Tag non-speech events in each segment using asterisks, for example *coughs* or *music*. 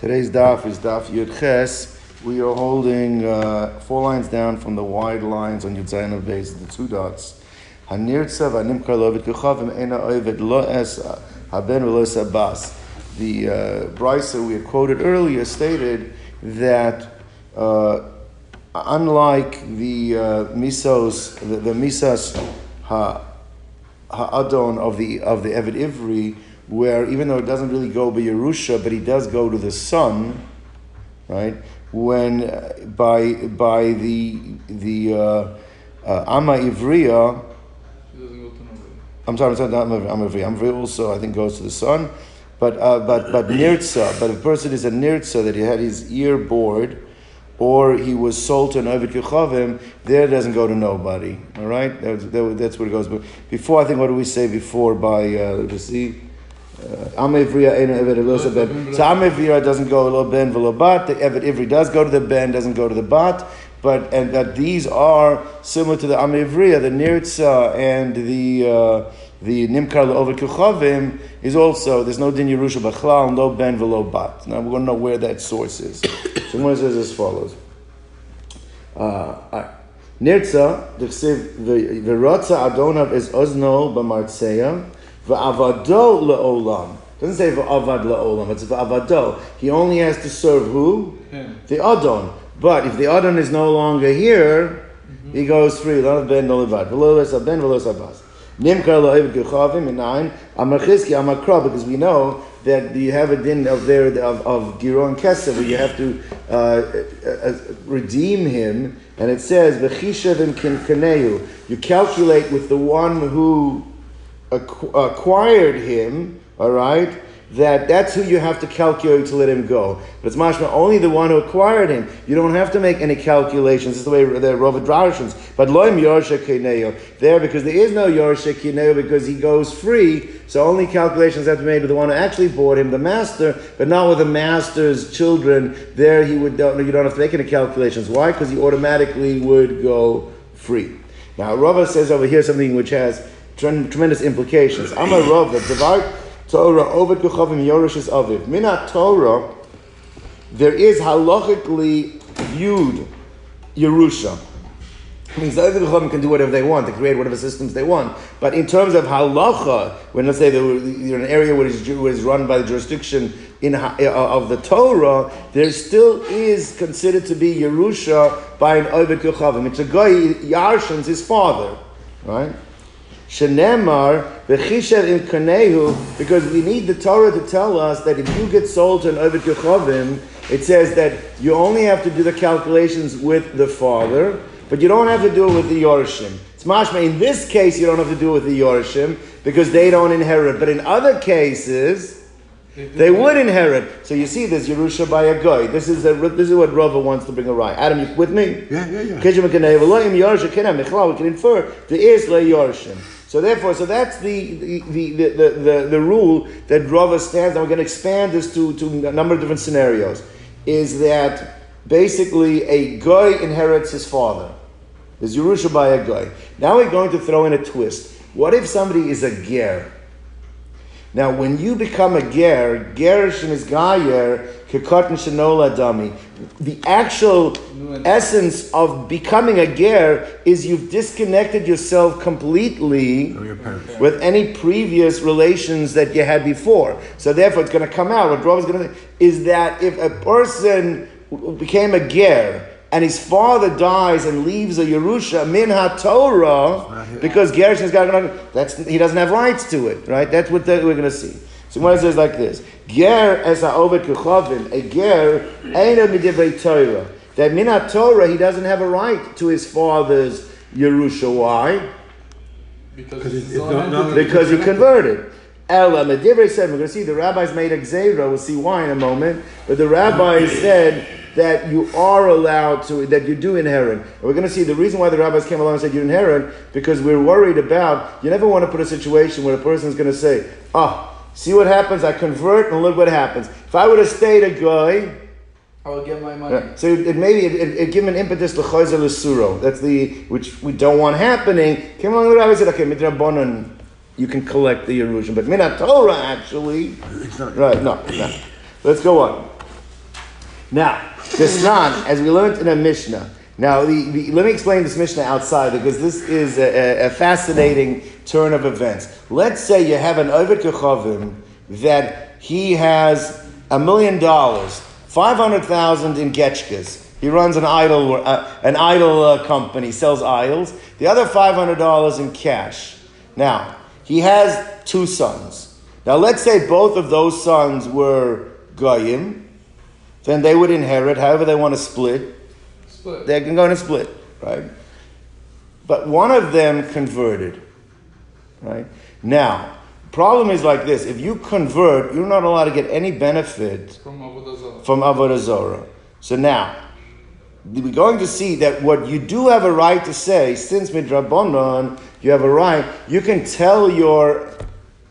Today's daf is daf Yud Ches. We are holding uh, four lines down from the wide lines on Yud Zayin of base, the two dots. Hanirtza v'animkar lovet kuchavim ena oivet lo es haben v'lo es. The uh, brisa we had quoted earlier stated that uh, unlike the uh, misos, the, the misas ha, ha'adon of the of the Eved Ivri, where even though it doesn't really go by Yerusha, but he does go to the son, right? When uh, by by the the uh, uh, Amma Ivriya, I'm sorry, I'm sorry, not Amma Ivriya. Amma Ivriya also I think goes to the son, but uh, but but Nirtza, but if a person is a Nirtza that he had his ear bored. Or he was sold to an Ovid Kechavim, there doesn't go to nobody. All right? That's, that, that's what it goes. But before, I think, what do we say before by, uh, let's Ben. So Amevriya doesn't go lo ben velo bat. The Evet Ivri does go to the ben, doesn't go to the bat. But and that these are similar to the Amevriya, the Nirtza and the uh, the Nimkar over Kuchavim is also there's no din Yerusha Bachlal, no ben velo bat. Now we're going to know where that source is. so one says as follows. Uh, Nirtza, the Adonav is Ozno b'Martseya. Va'avado le'olam. doesn't say va'avad le'olam, it's va'avado. He only has to serve who? Him. The Adon. But if the Adon is no longer here, Mm-hmm. he goes free. Lo ben no levad. V'lo ben v'lo. Nimkar gechavim in nine. Amar chizki, amar kra, because we know that you have a din of there of, of Giron Kesef, where you have to uh, uh, uh, redeem him, and it says, V'chishav and. You calculate with the one who acquired him, all right, that that's who you have to calculate to let him go. But it's mashma only the one who acquired him. You don't have to make any calculations. This is the way the Rav Drashans. But loim yorsha kineo there because there is no yorsha kineo because he goes free. So only calculations have to be made with the one who actually bought him, the master, but not with the master's children. There he would don't you don't have to make any calculations. Why? Because he automatically would go free. Now Rava says over here something which has tremendous implications. I'm a Rav, the Devar Torah over Kuchavim Yorish is Aviv. Minat Torah, there is halachically viewed Yerusha. means the Ovid Kuchavim can do whatever they want, they create whatever systems they want. But in terms of halacha, when let's say you're in an area where it's, run by the jurisdiction in, ha- of the Torah, there still is considered to be Yerusha by an Ovid Kuchavim. It's a guy, Yarshan's his father, right? Shenemar v'chishav im kanehu, because we need the Torah to tell us that if you get sold to an Ovid Yechovim, it says that you only have to do the calculations with the father, but you don't have to do it with the Yorshim. It's mashma. In this case, you don't have to do it with the Yorshim because they don't inherit. But in other cases, they would inherit. So you see, there's Yerusha by a guy. This is a, this is what Rava wants to bring a right. Adam, you with me? Yeah, yeah, yeah. Kishem Kanei, Veloim Yorsha we can infer there is Le Yorshim. So therefore, so that's the the, the, the, the, the rule that Rava stands, and we're going to expand this to, to a number of different scenarios, is that basically a guy inherits his father. There's Yerusha by a guy. Now we're going to throw in a twist. What if somebody is a ger? Now, when you become a ger, gerishim is gayer, kekatan shenola dami. The actual essence of becoming a ger is you've disconnected yourself completely Or your parents. with any previous relations that you had before. So therefore, it's going to come out. What Rav is going to is that if a person became a ger and his father dies and leaves a Yerusha min Torah because Gershon has got that's he doesn't have rights to it, right? That's what the, we're going to see. So when it says like this, ger as ha'ovet kuchavim, a ger ain't a midivrei Torah. That min Torah he doesn't have a right to his father's Yerusha. Why? Because Because it's it- it on don't- no, because he converted. Ella Medivrei said, we're going to see the rabbis made a gzera, we'll see why in a moment, but the rabbis said that you are allowed to, that you do inherit. And we're going to see the reason why the rabbis came along and said you inherit, because we're worried about, you never want to put a situation where a person is going to say, ah, see what happens, I convert and look what happens. If I would have stayed a guy, I will get my money. so it, it maybe it, it, it give an impetus to chayzer l'suro. That's the which we don't want happening. Came along the rabbi said, okay, midrabanan, you can collect the Yerusha, but minat Torah actually, It's not. right? No, no. Let's go on. Now, this Snan, as we learned in a Mishnah, now the, the, let me explain this Mishnah outside because this is a, a, a fascinating turn of events. Let's say you have an Ovid Kechavim that he has a million dollars, 500,000 in Getchkas. He runs an idol, uh, an idol uh, company, sells idols. The other $500 in cash. Now, he has two sons. Now, let's say both of those sons were Goyim, then they would inherit however they want to split. Split. They can go in a split, right? But one of them converted, right? Now, problem is like this: if you convert, you're not allowed to get any benefit From Avodah from avodah zarah. So now, we're going to see that what you do have a right to say, since midrabanon, you have a right. You can tell your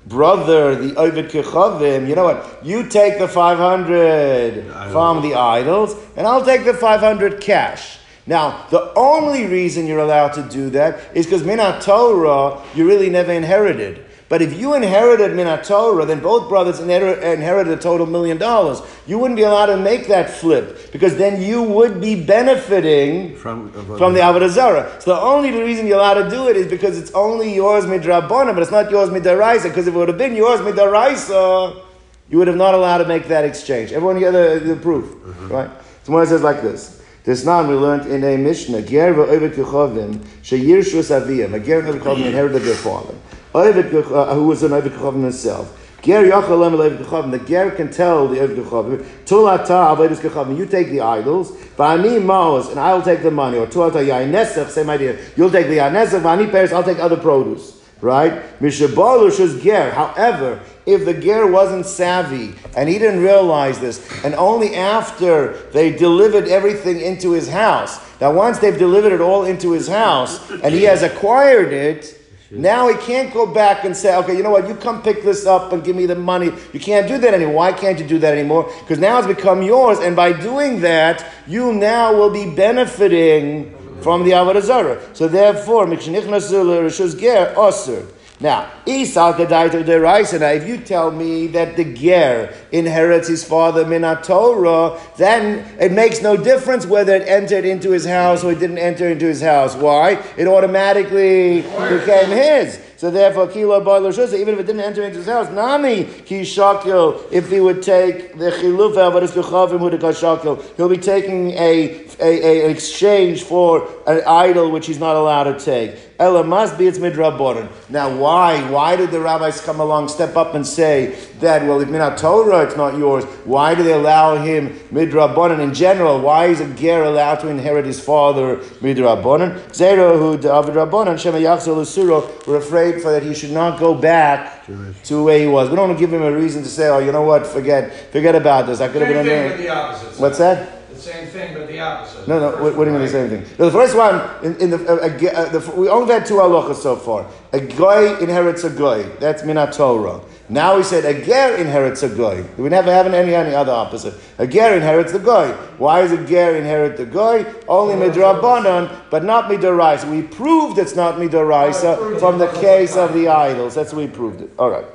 brother, the Ovid Kechavim, you know what? You take the 500 from the idols, and I'll take the 500 cash. Now, the only reason you're allowed to do that is because Minat Torah, you really never inherited. But if you inherited Minat Torah, then both brothers inherited a total million dollars. You wouldn't be allowed to make that flip because then you would be benefiting From, uh, from the Avodah Zarah. So the only reason you're allowed to do it is because it's only yours midrabona, but it's not yours midaraisa. Because if it would have been yours midaraisa, you would have not allowed to make that exchange. Everyone get the, the proof, mm-hmm. right? So when it says like this. This now we learned in a Mishnah, Ger v'ovet sheyirshu saviyim. A ger and ovet kechavim inherited their father. Uh, who was an ovet kechavim himself. Ger yachalem kechavim. The ger can tell the ovet kechavim, tulata avodas kechavim. You take the idols, v'ani maos, and I'll take the money. Or tulata yain nesach, same idea. You'll take the yain nesach, v'ani peres, I'll take other produce. Right? Mishabalush is ger. However, if the ger wasn't savvy and he didn't realize this, and only after they delivered everything into his house, now once they've delivered it all into his house and he has acquired it, now he can't go back and say, okay, you know what, you come pick this up and give me the money. You can't do that anymore. Why can't you do that anymore? Because now it's become yours, and by doing that, you now will be benefiting from the Avodah Zarah. So therefore, Mikshenichnasul Rishus Ger Osir. Now, Esau Kedaita Deraisa. Now, if you tell me that the Ger inherits his father Minat Torah, then it makes no difference whether it entered into his house or it didn't enter into his house. Why? It automatically became his. So therefore, kilo boiler shusa, even if it didn't enter into his house, nami ki shakil. If he would take the chiluf avodas a shakil, he'll be taking a, a, a an exchange for an idol which he's not allowed to take. Ella must be it's midrabanan. Now, why? Why did the rabbis come along, step up, and say that? Well, if minat Torah, it's not yours. Why do they allow him midrabanan in general? Why is a ger allowed to inherit his father midrabanan? Zero who David rabbanan shema yachzor l'suro. We're afraid for that he should not go back to where he was. We don't want to give him a reason to say, oh, you know what? Forget, forget about this. I could have been thing, in but the opposite. What's that? The same thing, but the opposite. No, no. What, what do you mean the same thing? The first one in, in the, uh, uh, the we only had two halachas so far. A guy inherits a guy. That's minat Torah. Now we said a ger inherits a guy. We never have any any other opposite. A ger inherits the guy. Why does a ger inherit the guy? Only midrabanan, but not midoraisa. We proved it's not midoraisa from the case of the idols. That's we proved it. All right.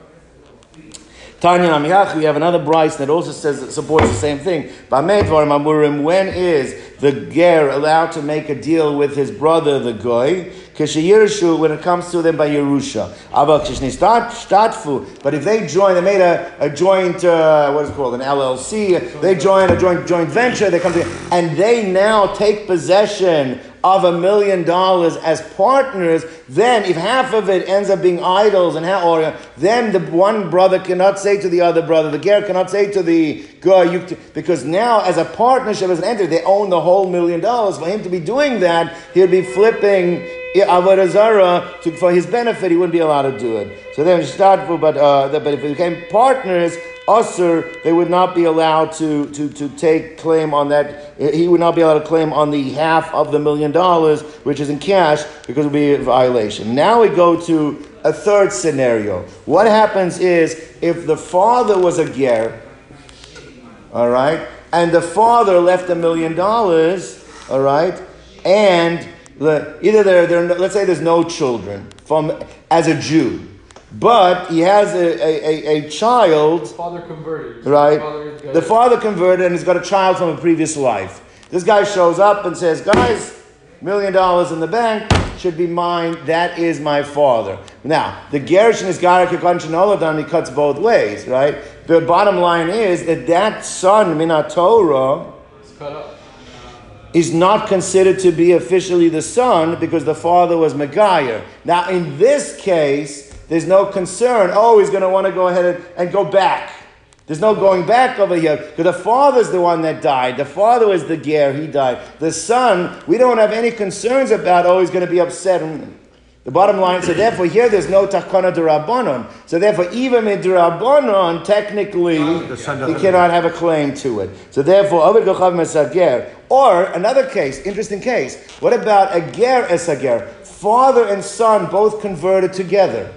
Tanya Namiyach, we have another Braisa that also says that supports the same thing. When is the ger allowed to make a deal with his brother, the goy? Kishayirshu, when it comes to them by Yerusha. But if they join, they made a, a joint, uh, what is it called, an LLC, they join a joint joint venture, they come together, and they now take possession of a million dollars as partners, then if half of it ends up being idols and how, or then the one brother cannot say to the other brother, the ger cannot say to the guy, because now as a partnership as an entity, they own the whole million dollars. For him to be doing that, he'd be flipping Avodah Zarah to, for his benefit. He wouldn't be allowed to do it. So then start for, but uh, but if they became partners. Usser, they would not be allowed to, to, to take claim on that. He would not be allowed to claim on the half of the million dollars, which is in cash, because it would be a violation. Now we go to a third scenario. What happens is if the father was a ger, all right, and the father left a million dollars, all right, and the, either there, there, let's say there's no children from as a Jew, but he has a, a, a, a child Father converted. Right. Father The father converted and he's got a child from a previous life. This guy shows up and says, Guys, million dollars in the bank should be mine. That is my father. Now, the Gershon is Gara Kekanchanoladan, he cuts both ways, right? The bottom line is that that son, Minat Torah, It's cut up. is not considered to be officially the son because the father was Megayer. Now, in this case, there's no concern. Oh, he's going to want to go ahead and, and go back. There's no going back over here because the father's the one that died. The father was the ger, he died. The son, we don't have any concerns about, oh, he's going to be upset. The bottom line, so therefore here there's no takana derabanon. So therefore even in derabanon, technically, he cannot have a claim to it. So therefore, Ovid Gochav Mesager. Or another case, interesting case. What about a ger esager? Father and son both converted together.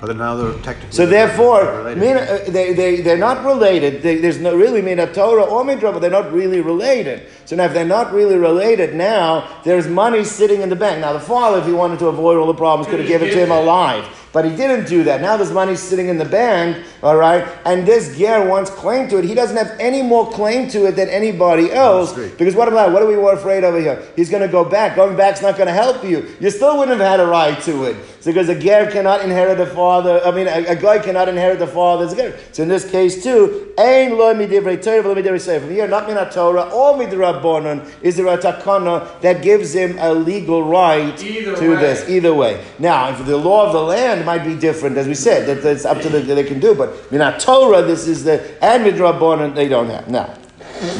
But now they're technically. So therefore, mina- uh, they, they, they're not related. They, there's no really mina Torah or midra, but they're not really related. So now if they're not really related, now there's money sitting in the bank. Now the father, if he wanted to avoid all the problems, could have given it to him alive. But he didn't do that. Now there's money sitting in the bank, all right? And this Ger wants claim to it. He doesn't have any more claim to it than anybody else. Because what about what are we more afraid over here? He's going to go back. Going back's not going to help you. You still wouldn't have had a right to it. Because a ger cannot inherit the father. I mean, a, a guy cannot inherit the father's ger. So in this case too, ein lo midivrei Torah v'lo midivrei sefer. From here, not minat Torah or midrabanon is there a takana that gives him a legal right Either to way. this. Either way. Now, if the law of the land might be different, as we said, that it's up to the they can do. But minat Torah, this is the and midrabanon they don't have now.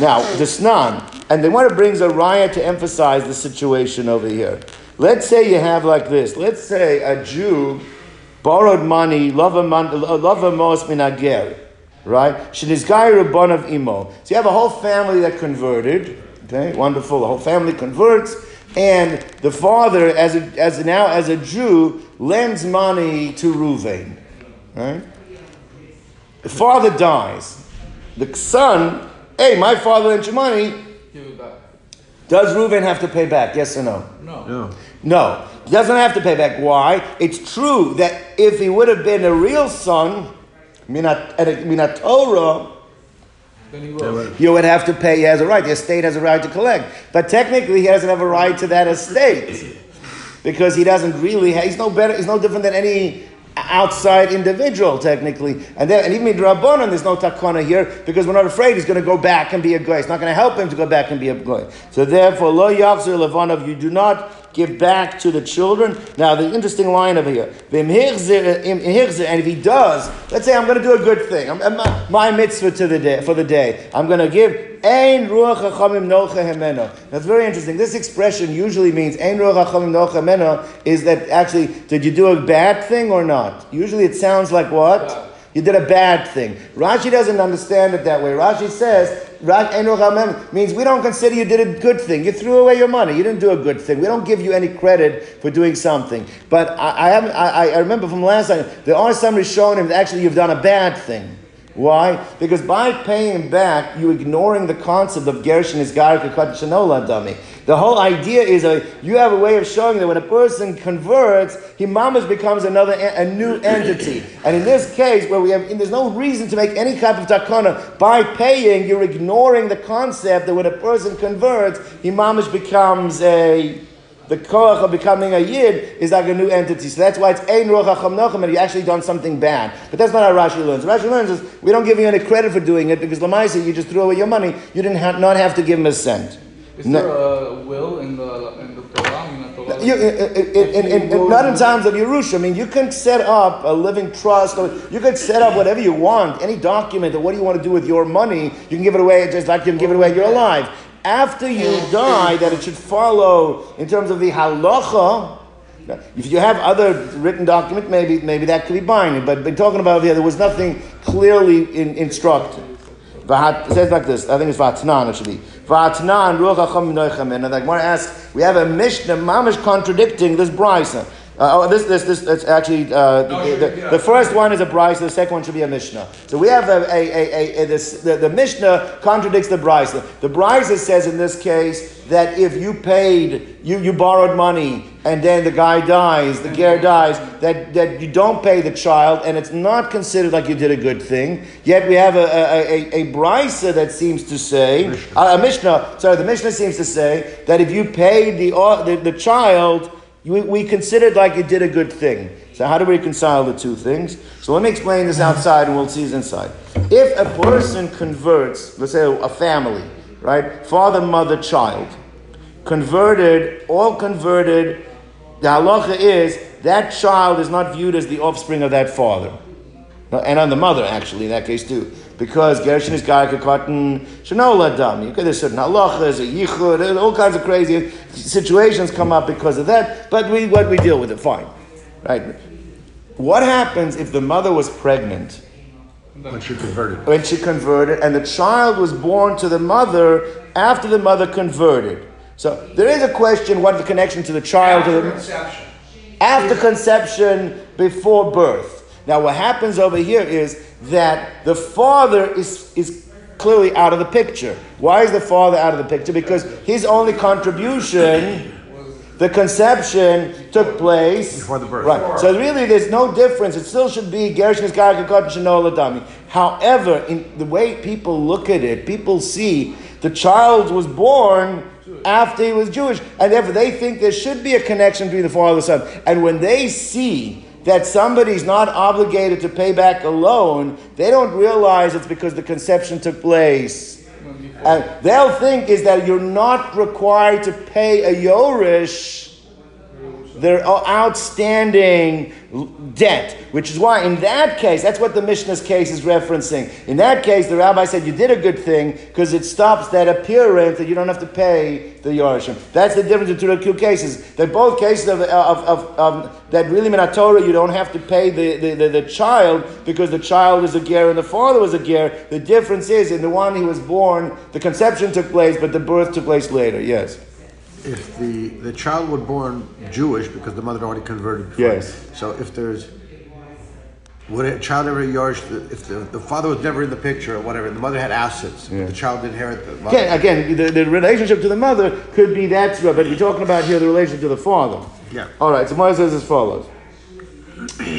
Now, the snan, and then what it brings a riot to emphasize the situation over here. Let's say you have like this. Let's say a Jew borrowed money, love lavamos minager, right? Shenizgai rabban of imo. So you have a whole family that converted. Okay, wonderful. The whole family converts, and the father, as a, as a, now as a Jew, lends money to Ruvain. Right? The father dies. The son, hey, my father lent you money. Give it back. Does Reuven have to pay back? Yes or no? No. No. No, he doesn't have to pay back. Why? It's true that if he would have been a real son, minat, Torah, he you would have to pay. He has a right. The estate has a right to collect, but technically, he doesn't have a right to that estate because he doesn't really. Have, he's no better. He's no different than any outside individual, technically. And then, and even Rabbanon, there's no takana here because we're not afraid he's going to go back and be a guy. It's not going to help him to go back and be a guy. So therefore, lo yachzer levanov, you do not give back to the children. Now, the interesting line over here, V'im hichzer- im hichzer, and if he does, let's say I'm going to do a good thing, my, my mitzvah to the day for the day, I'm going to give. Ein ruach hachamim nocha hemeno. That's very interesting. This expression usually means ein ruach hachamim nocha hemeno is that actually did you do a bad thing or not? Usually it sounds like what? You did a bad thing. Rashi doesn't understand it that way. Rashi says, "Ra- ein means we don't consider you did a good thing. You threw away your money. You didn't do a good thing. We don't give you any credit for doing something. But I, I, I, I remember from last time, there are some Rishonim that actually you've done a bad thing. Why? Because by paying back, you're ignoring the concept of Gershon is Shanola dummy. The whole idea is a, you have a way of showing that when a person converts, he becomes another a new entity. And in this case, where we have, there's no reason to make any type of takana by paying, you're ignoring the concept that when a person converts, he becomes a the koach of becoming a yid is like a new entity. So that's why it's ein ruach hacham nochem, and you actually done something bad. But that's not how Rashi learns. Rashi learns is we don't give you any credit for doing it because lamaisa you just threw away your money. You didn't have, not have to give him a cent. Is No- there a will in the in the Torah? In the Torah? You, uh, uh, in, in, in, in, not in times of Yerusha. I mean, you can set up a living trust, or you can set up whatever you want, any document, or what do you want to do with your money. You can give it away just like you can give it away. You're alive. After you die, that it should follow in terms of the halacha. If you have other written document, maybe maybe that could be binding. But but talking about here, there was nothing clearly in, instructed. It says like this. I think it's Vatnan. It should be Vatnan Ruach Hacham. And the Gemara asks, we have a Mishnah, Mamish contradicting this brisa. Uh, oh, this, this, this, it's actually, uh, No, the, the, yeah. the first one is a Bryce, the second one should be a Mishnah. So we have a, a, a, a, this, the, the Mishnah contradicts the Bryce. The Bryce says in this case that if you paid, you, you borrowed money, and then the guy dies, the ger dies, that, that you don't pay the child, and it's not considered like you did a good thing. Yet we have a, a, a, a Bryce that seems to say, uh, a Mishnah, sorry, the Mishnah seems to say that if you paid the, uh, the, the child, we, we considered like you did a good thing. So how do we reconcile the two things? So let me explain this outside and we'll see this inside. If a person converts, let's say a family, right? Father, mother, child, converted, all converted, the halacha is that child is not viewed as the offspring of that father. And on the mother, actually, in that case too. Because Gershon is Gaia Katan Shanola Dam. You there's certain halachas, a yichud, all kinds of crazy situations come up because of that. But we, what we deal with it, fine. Right? What happens if the mother was pregnant When she converted. when she converted and the child was born to the mother after the mother converted? So there is a question what the connection to the child After the, conception. after conception, before birth. Now, what happens over here is that the father is, is clearly out of the picture. Why is the father out of the picture? Because his only contribution, the conception, took place Before the birth. Right. So really, there's no difference. It still should be Gershon Dami. However, in the way people look at it, people see the child was born after he was Jewish, and therefore they think there should be a connection between the father and the son. And when they see that somebody's not obligated to pay back a loan, they don't realize it's because the conception took place. And they'll think is that you're not required to pay a Yorish their outstanding debt, which is why in that case, that's what the Mishnah's case is referencing. In that case, the rabbi said you did a good thing because it stops that appearance that you don't have to pay the Yorishim. That's the difference between the two cases. They're both cases of, uh, of, of, of that really in Torah you don't have to pay the, the, the, the child because the child is a ger and the father was a ger. The difference is in the one he was born, the conception took place, but the birth took place later. Yes. If the, the child were born Jewish because the mother already converted before. Yes. So if there's, would a child ever Yorish, if the, the father was never in the picture or whatever, the mother had assets, Yeah. the child inherit the mother. Again, again the, the relationship to the mother could be that, but we're talking about here the relationship to the father. Yeah. All right. So Mara says as follows.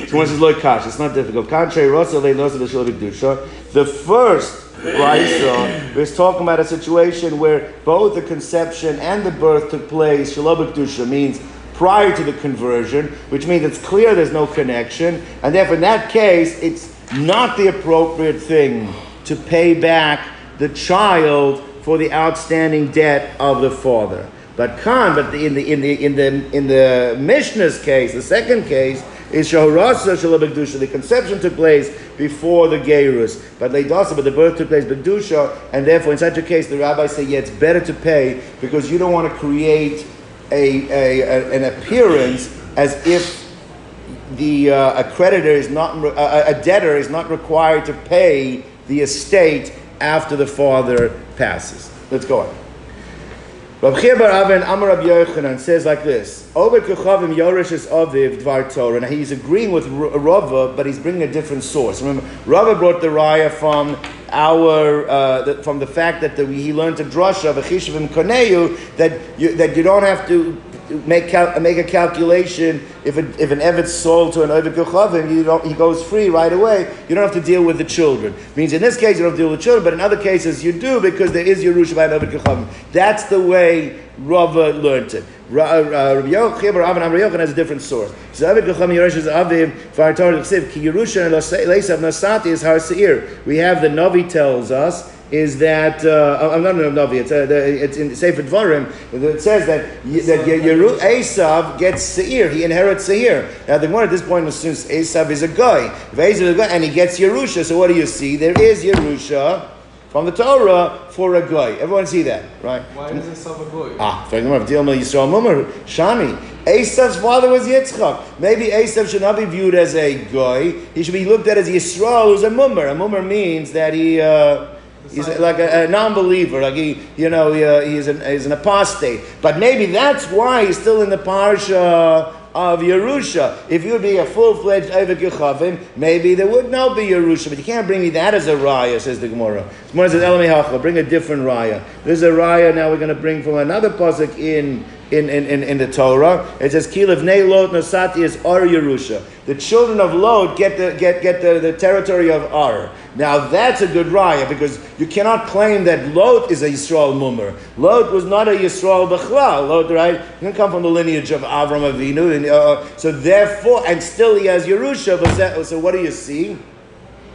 So one says loy kash. It's not difficult. Contrary, Rasa le nosa the The first Raisa is talking about a situation where both the conception and the birth took place. Shalom Kedusha means prior to the conversion, which means it's clear there's no connection, and therefore in that case it's not the appropriate thing to pay back the child for the outstanding debt of the father. But Khan, but in the in the in the in the Mishnah's case, the second case is Shahurasa Shalabakdusha. The conception took place before the Gerus, but Leidasa, but the birth took place Bakdusha, and therefore in such a case the rabbis say, yeah, it's better to pay because you don't want to create a, a, a an appearance as if the uh, a creditor is not a debtor is not required to pay the estate after the father passes. Let's go on. Rav Chia bar Avin Amar Rav Yochanan says like this: Over Kechavim Yorish is Aviv Dvar Torah. Now he's agreeing with Rava, but he's bringing a different source. Remember, Rava brought the raya from our uh, the, from the fact that the, he learned a drasha of Achishavim Koneu that you, that you don't have to make cal- make a calculation if a, if an Evet's sold to an Ovid Kechavim, you don't he goes free right away. You don't have to deal with the children. Means in this case you don't have to deal with the children, but in other cases you do because there is Yerusha by an Ovid Kechavim. That's the way Rava learned it. Ra- uh, Rabbi Yochanan Bar Avin has a different source. So Ovid Kechavim Yerush is Aviv Far Torah Chsiv Ki Yerusha and Leisav Nasati is Har Seir. We have the Navi tells us is that uh, I'm not in Navi. It's, uh, the, it's in Sefer Dvarim. It says that that Yeru Esav gets Seir. He inherits Seir. Now the one at this point assumes Esav is a guy. If Esav is a guy and he gets Yerusha, so what do you see? There is Yerusha from the Torah for a guy. Everyone see that, right? Why is it Savagoy? Ah, for example, Dilma Yisrael Mummer, Shani. Esav's father was Yitzchak. Maybe Esav should not be viewed as a guy. He should be looked at as Yisrael, who's a mummer. A mummer means that he. Uh, He's like a, a non-believer, like he, you know, he, uh, he's, an, he's an apostate. But maybe that's why he's still in the parsha of Yerusha. If you would be a full-fledged Eved Gechavim, maybe there would not be Yerusha, but you can't bring me that as a raya, says the Gemara. The Gemara says, Elamei bring a different raya. There's a raya now we're going to bring from another pasuk in in, in, in, in the Torah. It says, Kilev Nei Lot Nosati is Ar Yerusha. The children of Lot get the, get, get the, the territory of Ar. Now that's a good raya because you cannot claim that Lot is a Yisrael Mummer. Lot was not a Yisrael Bechlal. Lot, right? He didn't come from the lineage of Avram Avinu. And, uh, so therefore, and still he has Yerusha. So what do you see?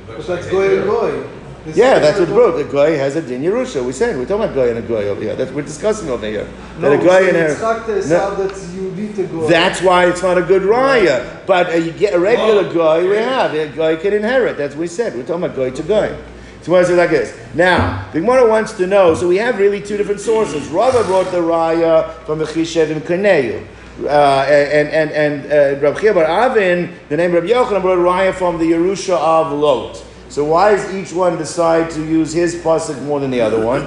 But that's and Goy. This Yeah, that's what the- broke. A guy has a din Yerusha. We said we're talking about guy and a guy over here. That's what we're discussing over here. No, that a guy and a No. sound that's you need to go. That's why it's not a good raya. But uh, you get a regular guy, we have a guy can inherit. That's what we said. We're talking about guy to guy. So why is it like this? Now, the Gemara wants to know. So we have really two different sources. Rava brought the raya from the Chishev and Kaneu. Uh, and and and uh, Rabbi Chia bar Avin, the name Rabbi Yochanan brought a raya from the Yerusha of Lot. So why does each one decide to use his pasuk more than the other one?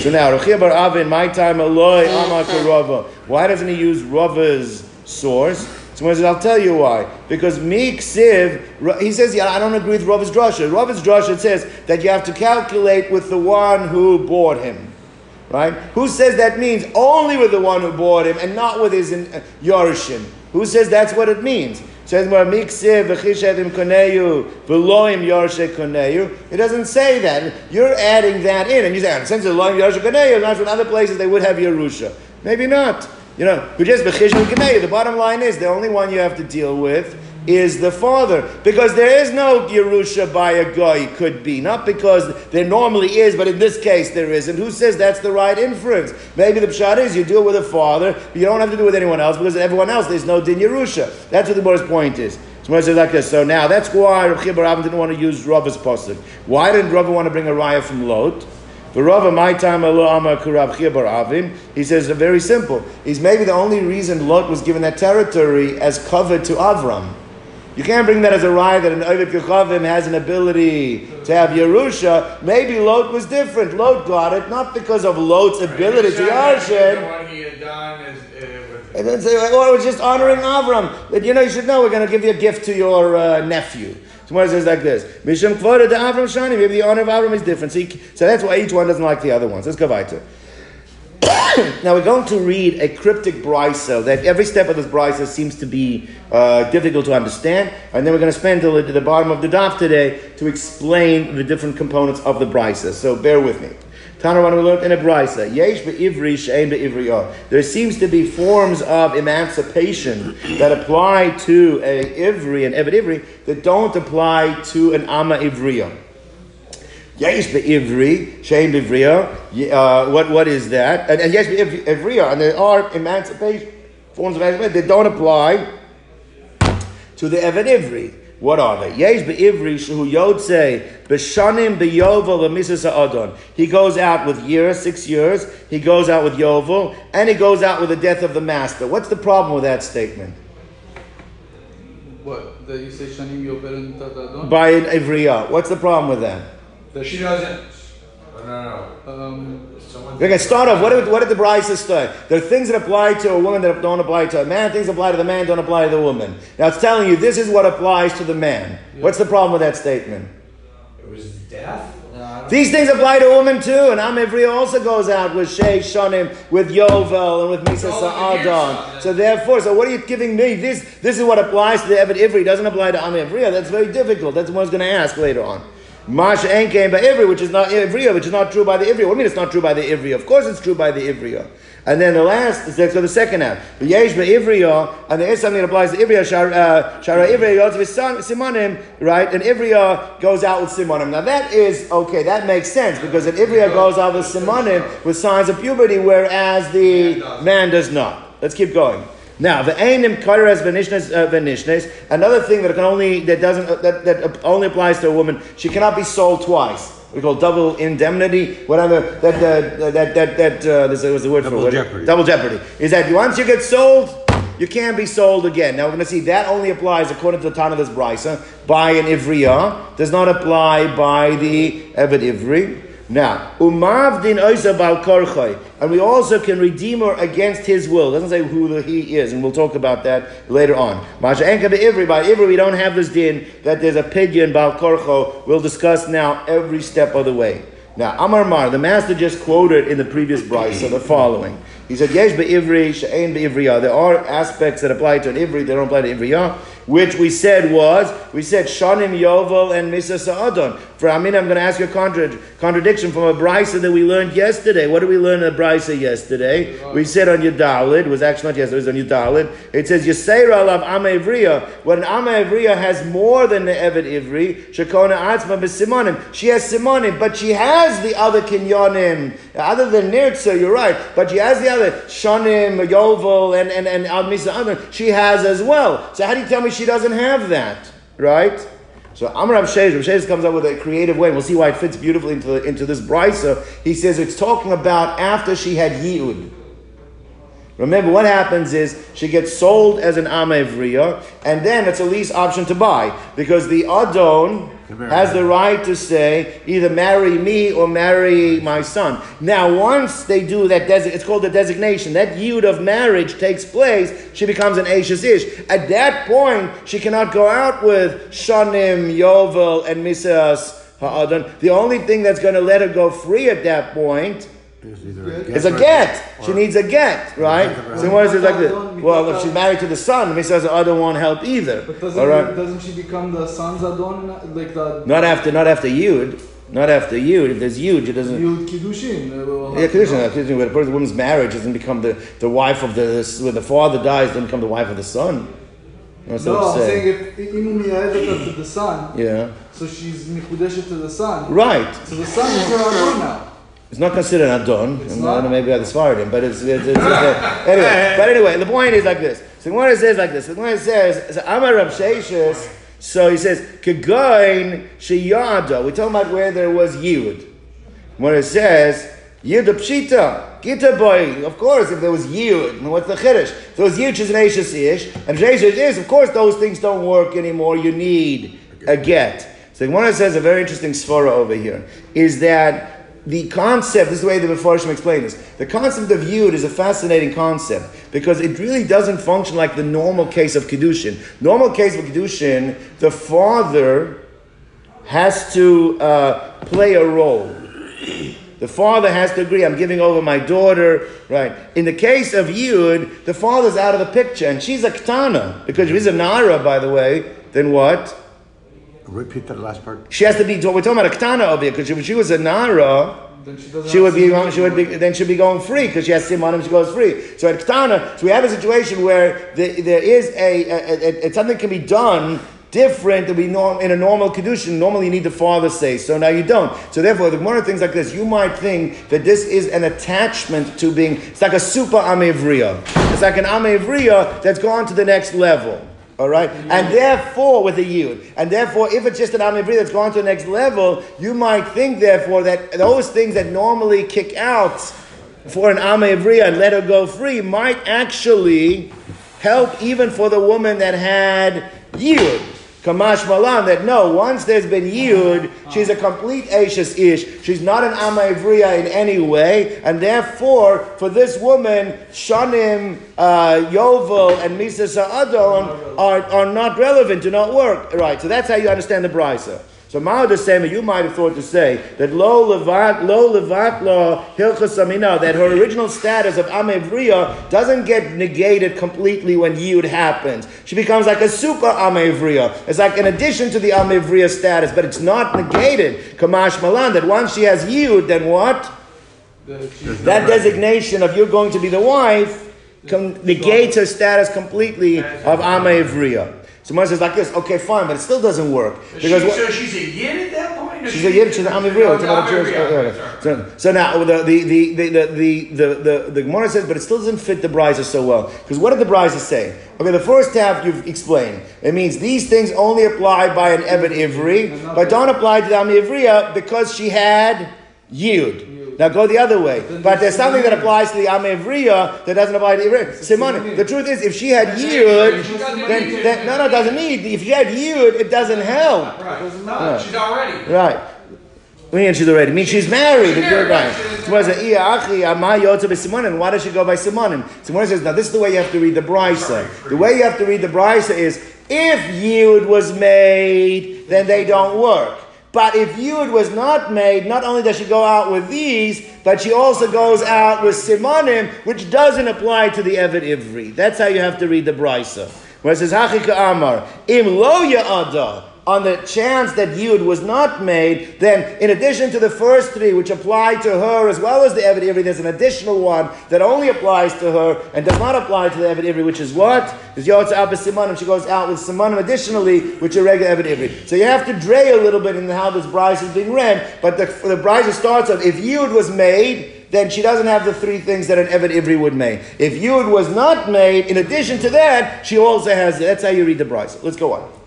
so now, Rabbi Chia bar Avin, my time Eloi Amar Rava. Why doesn't he use Rava's source? So he says, I'll tell you why. Because me ksiv, he says, yeah, I don't agree with Rava's drasha. Rava's drasha says that you have to calculate with the one who bought him. Right? Who says that means only with the one who bought him and not with his uh? Who says that's what it means? Says more miksiv v'chishetim koneyu v'loim yarshe koneyu. It doesn't say that. You're adding that in, and you say, since it's loim yarshe koneyu, not in other places they would have Yerusha. Maybe not. You know, who just b'chishetim koneyu. The bottom line is the only one you have to deal with is the father. Because there is no Yerusha by a guy, could be. Not because there normally is, but in this case there isn't. Who says that's the right inference? Maybe the pshat is you deal with a father, but you don't have to do it with anyone else because everyone else there's no din Yerusha. That's what the Gemara's point is. So says like this. So now that's why Rav Avin didn't want to use Rava's pasuk. Why didn't Rava want to bring a raya from Lot? For Rava, my time. He says very simple. He's maybe the only reason Lot was given that territory as covered to Avram. You can't bring that as a raya that an Ovid Kechavim has an ability to have Yerusha. Maybe Lot was different. Lot got it not because of Lot's ability to Yarshin. What he had done is, uh, And then say, oh, it was just honoring Avram. But you know, you should know we're going to give you a gift to your uh, nephew. It says like this: Mishum kvoda de Avram shani. Maybe the honor of Avram is different. So, you- so that's why each one doesn't like the other ones. Let's go weiter. *coughs* now we're going to read a cryptic brisa that every step of this brisa seems to be uh, difficult to understand, and then we're going to spend till the, bottom of the daf today to explain the different components of the brisa. So bear with me. Tanaran we learned in a brisa. Yesh be'ivri she'en be'ivriya. There seems to be forms of emancipation that apply to a ivri and evet ivri that don't apply to an ama ivriya. Yesh be'ivri, shein be'ivriya. Uh, what what is that? And, and yesh be'ivriya, and there are emancipation forms of emancipation They don't apply to the evet ivri. What are they? Yes, Yesh be'ivri shehu yotze b'shanim be'yovel v'misas ha'adon. He goes out with years, six years. He goes out with yovel, and he goes out with the death of the master. What's the problem with that statement? What? That you say Shanim Yovel and? By an ivriya. What's the problem with that? That she doesn't. Oh, no, no. Um, Someone. Okay, start off. What did, what did the Brisa say? There are things that apply to a woman that don't apply to a man. Things that apply to the man don't apply to the woman. Now it's telling you this is what applies to the man. What's the problem with that statement? It was death. No, I don't- These things apply to women too, and Am Ivri also goes out with Shei Shonim, with Yovel, and with Misa All Sa'adon. So therefore, so what are you giving me? This this is what applies to the Evet Ivri. It doesn't apply to Am Ivriya. That's very difficult. That's what I was going to ask later on. Masha Enkein by Ivri, which is not Ivriya, which is not true by the Ivriya. What do you mean it's not true by the Ivriya? Of course it's true by the Ivriya. And then the last, so the second half. The Yesh Ivriya, and there is something that applies to Ivriya, Shara uh, Ivriya, Yotz V'San- Simonim, right? And Ivriya goes out with Simonim. Now that is, okay, that makes sense, because an Ivriya goes out with Simonim with signs of puberty, whereas the man does not. Let's keep going. Now, the ainim kares venishnes uh, venishnes. Another thing that can only that doesn't uh, that, that only applies to a woman. She cannot be sold twice. We call double indemnity, whatever. That uh, that that that uh, there's was the word Double for it. jeopardy. Double jeopardy is that once you get sold, you can't be sold again. Now we're going to see that only applies according to the Tana this brisa by an ivriya. Does not apply by the evet ivri. Now, umavdin oisa bal korchoi, and we also can redeem her against his will. It doesn't say who the he is, and we'll talk about that later on. Masha enka be'ivri, by ivri we don't have this din that there's a pidyon bal korcho. We'll discuss now every step of the way. Now, Amar Mar, the master just quoted in the previous brisa the following. He said, Yesh be'ivri, she'ein be'ivriyah. There are aspects that apply to an ivri, they don't apply to ivriyah, which we said was, we said Shanim Yovel and Misa Sa'adon. For Amin, I'm going to ask you a contra- contradiction from a brisa that we learned yesterday. What did we learn in the brisa yesterday? We said on Yudalid, it was actually not yesterday, it was on your Yudalid. It says, Yisera alav Amevriya. When an has more than the Evet Ivri, Shekona Atzma b'Simonim. She has Simonim, but she has the other Kinyonim. Other than Nirtza, you're right, but she has the other Shanim, Yovel, and, and, and Al Misa Adon. She has as well. So how do you tell me she doesn't have that? Right? So Amr Rav Sheish, comes up with a creative way, we'll see why it fits beautifully into, into this brisa. He says it's talking about after she had Yiyud. Remember, what happens is she gets sold as an Amevriya, and then it's a lease option to buy because the Adon has the right to say either marry me or marry my son. Now, once they do that, desi- it's called the designation. That yud of marriage takes place. She becomes an Ashes Ish. At that point, she cannot go out with Shanim, Yovel, and Misas Ha'adon. The only thing that's going to let her go free at that point It's a is a get. She needs a get, right? Right. So what is it like this? Well, if she's married to the son, he says the other won't help either. But doesn't, All right. doesn't she become the son's Adon? Like the Not after, not after Yud. Not after Yud. If there's Yud, it doesn't. Yud Kiddushin? uh, will Yeah, have to Kedushin, go. uh, Kedushin, when a person, woman's marriage doesn't become the, the wife of the, when the father dies, doesn't become the wife of the son. That's No, I'm I'm saying saying. if Imu Miyaedet to the son, Yeah. so she's Mikudeshet to the son. Right. So the son is her Adon now. It's not considered an Adon. It's and not? I don't know, maybe I discarded him, but it's, it's, it's, it's *laughs* anyway. But anyway, the point is like this. So when it says like this, when it says so Amar Rav Sheshes, so he says Kegoin Sheyada. We're talking about where there was Yud. When it says Yud Pshita, Gita boy, of course, if there was Yud, what's the Chiddush? There was Yud, she's an Ashes Ish, and Ashes is, of course, those things don't work anymore. You need a get. So the one it says a very interesting svara over here is that the concept, this is the way the Mepharshim explain this, the concept of Yud is a fascinating concept because it really doesn't function like the normal case of Kedushin. Normal case of Kedushin, the father has to uh, play a role. The father has to agree, I'm giving over my daughter, right? In the case of Yud, the father's out of the picture, and she's a Ketana, because if she's a Nara, by the way, then what? Repeat that last part. She has to be, we're talking about a Ketana over here, because if she was a Nara, Then she she would be, Siman she would be, then she'd be going free because she has simanim. She goes free. So at Ketana, so we have a situation where the, there is a, a, a, a something can be done different than we norm in a normal kedushin. Normally, you need the father say. So now you don't. So therefore, the more things like this, you might think that this is an attachment to being. It's like a super amevriya. It's like an amevriya that's gone to the next level. All right, mm-hmm. and therefore with a yield. and therefore if it's just an amivri that's gone to the next level, you might think therefore that those things that normally kick out for an amivri and let her go free might actually help even for the woman that had yud. Kamash Malan, that no, once there's been Yud, she's a complete Ashes Ish. She's not an Amaivriya in any way, and therefore, for this woman, Shanim, uh, Yovel, and Misa Sa'adon are, are not relevant, do not work. Right, so that's how you understand the Brisa. So Mao the same, you might have thought to say that lo levat lo levat lo hilchas amina that her original status of amevriya doesn't get negated completely when yud happens. She becomes like a super amevriya. It's like an addition to the amevriya status, but it's not negated. Kamash malan that once she has yud, then what? The- That designation of you're going to be the wife com- negates her status completely of amevriya. So Moshe says like this, okay, fine, but it still doesn't work because she, what- so she's a yin at that point? or She's a yid, she's an Amivriya. It's Oh, about a Jewish- Amivriya, uh. So, so now the the the the the the, the, the Gemara says, but it still doesn't fit the brisa so well. Because what did the brisa say? Okay, the first half you've explained. It means these things only apply by an Ebed Ivri, but don't apply to the Amivriya because she had Yud. Now go the other way. But there's something that applies to the Amivriya that doesn't apply to the Ivri. Simon, the truth is, if she had Yud, then, then no, no, it doesn't need. If she had Yud, it doesn't help. Right. Doesn't matter. she's already. Right. I mean, she's already. I mean, she's married. But you're right. Gemara says, "Iya achi, ama yotza b'simonim." Why does she go by simonim? Gemara says, "Now this is the way you have to read the brisa. The way you have to read the brisa is if yud was made, then they don't work." But if yud was not made, not only does she go out with these, but she also goes out with simonim, which doesn't apply to the Eved Ivri. That's how you have to read the brisa. Where it says, "Hachika Amar im lo ya'ada." On the chance that Yud was not made, then in addition to the first three, which apply to her as well as the Eved Ivri, there's an additional one that only applies to her and does not apply to the Eved Ivri, which is what? Is Yotza Abba Simonim. She goes out with Simonim additionally, which are regular Eved Ivri. So you have to dray a little bit in how this Bryce is being read, but the, the starts off, if Yud was made, then she doesn't have the three things that an Eved Ivri would make. If Yud was not made, in addition to that, she also has, it. that's how you read the Bryce. Let's go on.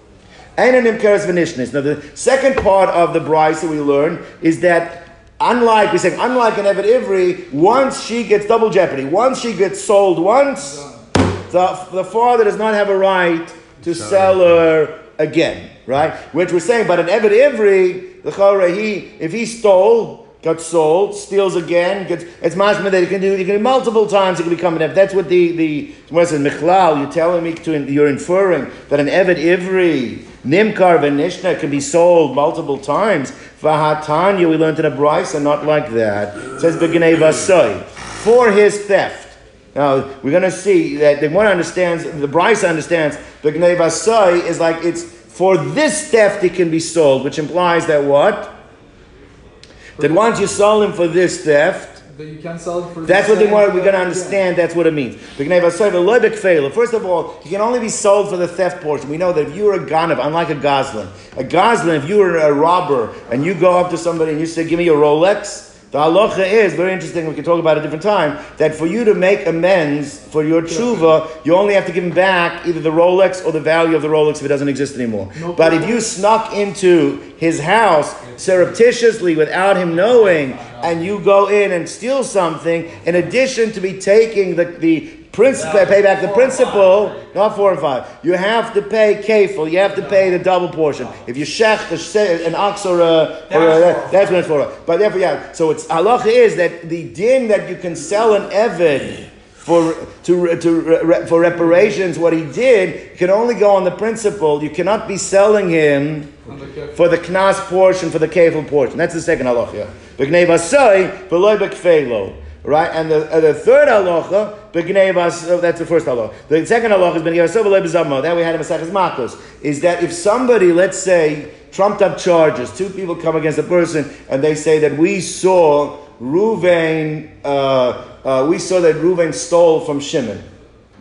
Einanim keres v'nishnis. Now the second part of the Braisa that we learn is that unlike, we're saying, unlike an Eved Ivri, once she gets double jeopardy, once she gets sold once, the, the father does not have a right to sell her again, right? Which we're saying, but an Eved Ivri, the Chorah, he, if he stole, got sold, steals again, gets it's mashma that you can do you can do multiple times it can become an Eved. That's what the the what says Michlal, you're telling me to you're inferring that an Eved Ivri, Nimkar Venishna can be sold multiple times. Vahatanya, we learned in a Brisa, not like that. It says Begnei Vasoi. For his theft. Now we're going to see that the one understands, the Braisa understands the Gnei is like it's for this theft it can be sold, which implies that what? That once you sell him for this theft, That you can sell it for that's what they want. We're going to understand. That's what it means. B'gnei vasai v'loy b'kfeila. First of all, he can only be sold for the theft portion. We know that if you were a ganav, unlike a gazlan, a gazlan, if you were a robber and you go up to somebody and you say, "Give me your Rolex," the halacha is very interesting. We can talk about it a different time. That for you to make amends for your tshuva, you only have to give him back either the Rolex or the value of the Rolex if it doesn't exist anymore. No but if you snuck into his house surreptitiously without him knowing, and you go in and steal something, in addition to be taking the, the principal, pay back the principal, not four and five, you have to pay kafel, you have to pay the double portion. If you shech an ox or a, or a that's when it's for. But therefore, yeah, so it's halacha is that the din that you can sell an eved for to, to for reparations, what he did can only go on the principle. You cannot be selling him On the kef- for the knas portion, for the kefil portion. That's the second halacha. B'gnei vasai, v'loy b'kfeilo. Right? And the, uh, the third halacha, oh, that's the first halacha. The second halacha is v'loy b'zamo. That we had in Maseches Makos. Is that if somebody, let's say, trumped up charges, two people come against a person, and they say that we saw Ruvain, uh, uh, we saw that Ruvain stole from Shimon.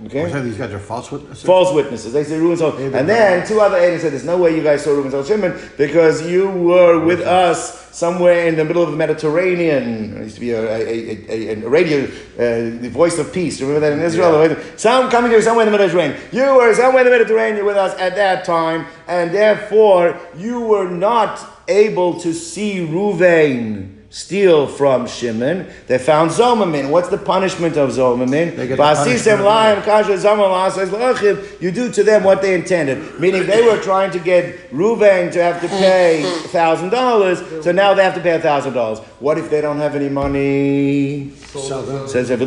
Okay? These guys are false witnesses. false witnesses. They say Reuben sold. And then two other agents said, "There's no way you guys saw Reuben sold Shimon because you were with us somewhere in the middle of the Mediterranean. There used to be a, a, a, a, radio, uh, the voice of peace. Remember that in Israel? Some coming to somewhere in the Mediterranean. You were somewhere in the Mediterranean with us at that time, and therefore you were not able to see Reuven." Steal from Shimon. They found Zomamin. What's the punishment of Zomamin? They get the Vasisem punishment of Laim Kasha Zaman La'asas La'achiv, you do to them what they intended. Meaning they were trying to get Ruvain to have to pay thousand dollars, so now they have to pay thousand dollars. What if they don't have any money? Sell them. Says that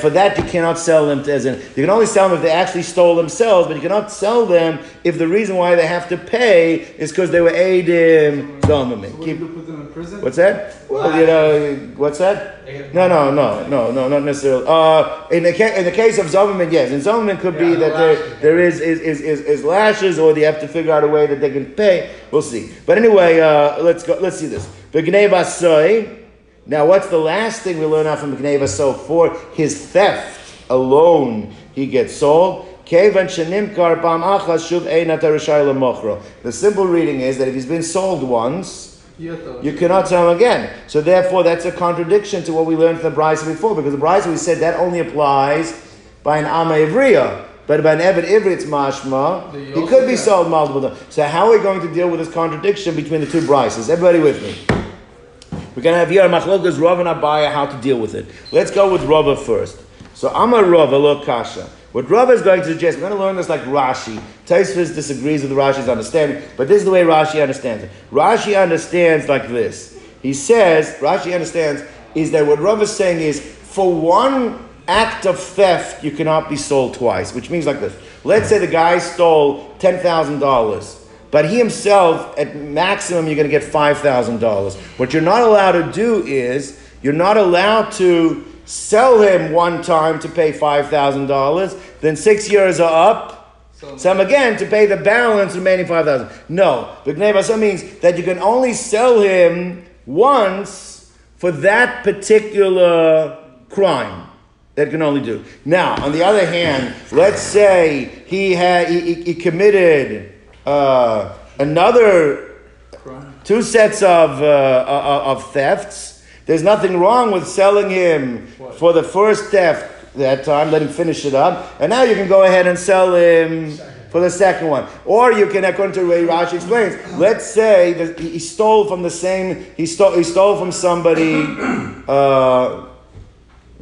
for that you cannot sell them as in you can only sell them if they actually stole themselves, but you cannot sell them if the reason why they have to pay is because they were Adim Zomamin. What do Keep- you put them in prison? What's that? Well, you know, what's that? No, no, no, no, no, not necessarily. Uh, in the ca- in the case of Zolomon, yes, in Zolomon could be Yeah, that lashes. there, there is is, is, is is lashes, or they have to figure out a way that they can pay. We'll see. But anyway, uh, let's go. Let's see this. Basoi. Now, what's the last thing we learn out from B'gnei basoi? For his theft alone, he gets sold. Kevan shenimkar pam achas shuv einat harishai lemochro. The simple reading is that if he's been sold once. You cannot sell them again. So therefore, that's a contradiction to what we learned from the Brisa before, because the Brisa we said that only applies by an Ama Ivriya. But by an Eved Ivri, it's mashma. He could be sold multiple times. So how are we going to deal with this contradiction between the two Brisas? Everybody with me? We're going to have here Machlokas Rav and Abaya how to deal with it. Let's go with Rava first. So Amar Rava lo kasha. What Rav is going to suggest, we're going to learn this like Rashi. Tosfos disagrees with Rashi's understanding, but this is the way Rashi understands it. Rashi understands like this. He says, Rashi understands, is that what Rav is saying is, for one act of theft, you cannot be sold twice, which means like this. Let's say the guy stole $10,000. But he himself, at maximum, you're going to get $5,000. What you're not allowed to do is, you're not allowed to sell him one time to pay $5,000, then six years are up, him again to pay the balance remaining 5000 No. B'gnei means that you can only sell him once for that particular crime. That can only do. Now, on the other hand, let's say he had he, he, he committed uh, another two sets of uh, of thefts. There's nothing wrong with selling him for the first theft that time. Let him finish it up, and now you can go ahead and sell him for the second one. Or you can, according to the way Rashi explains, let's say that he stole from the same. He stole. He stole from somebody. *clears throat* Uh,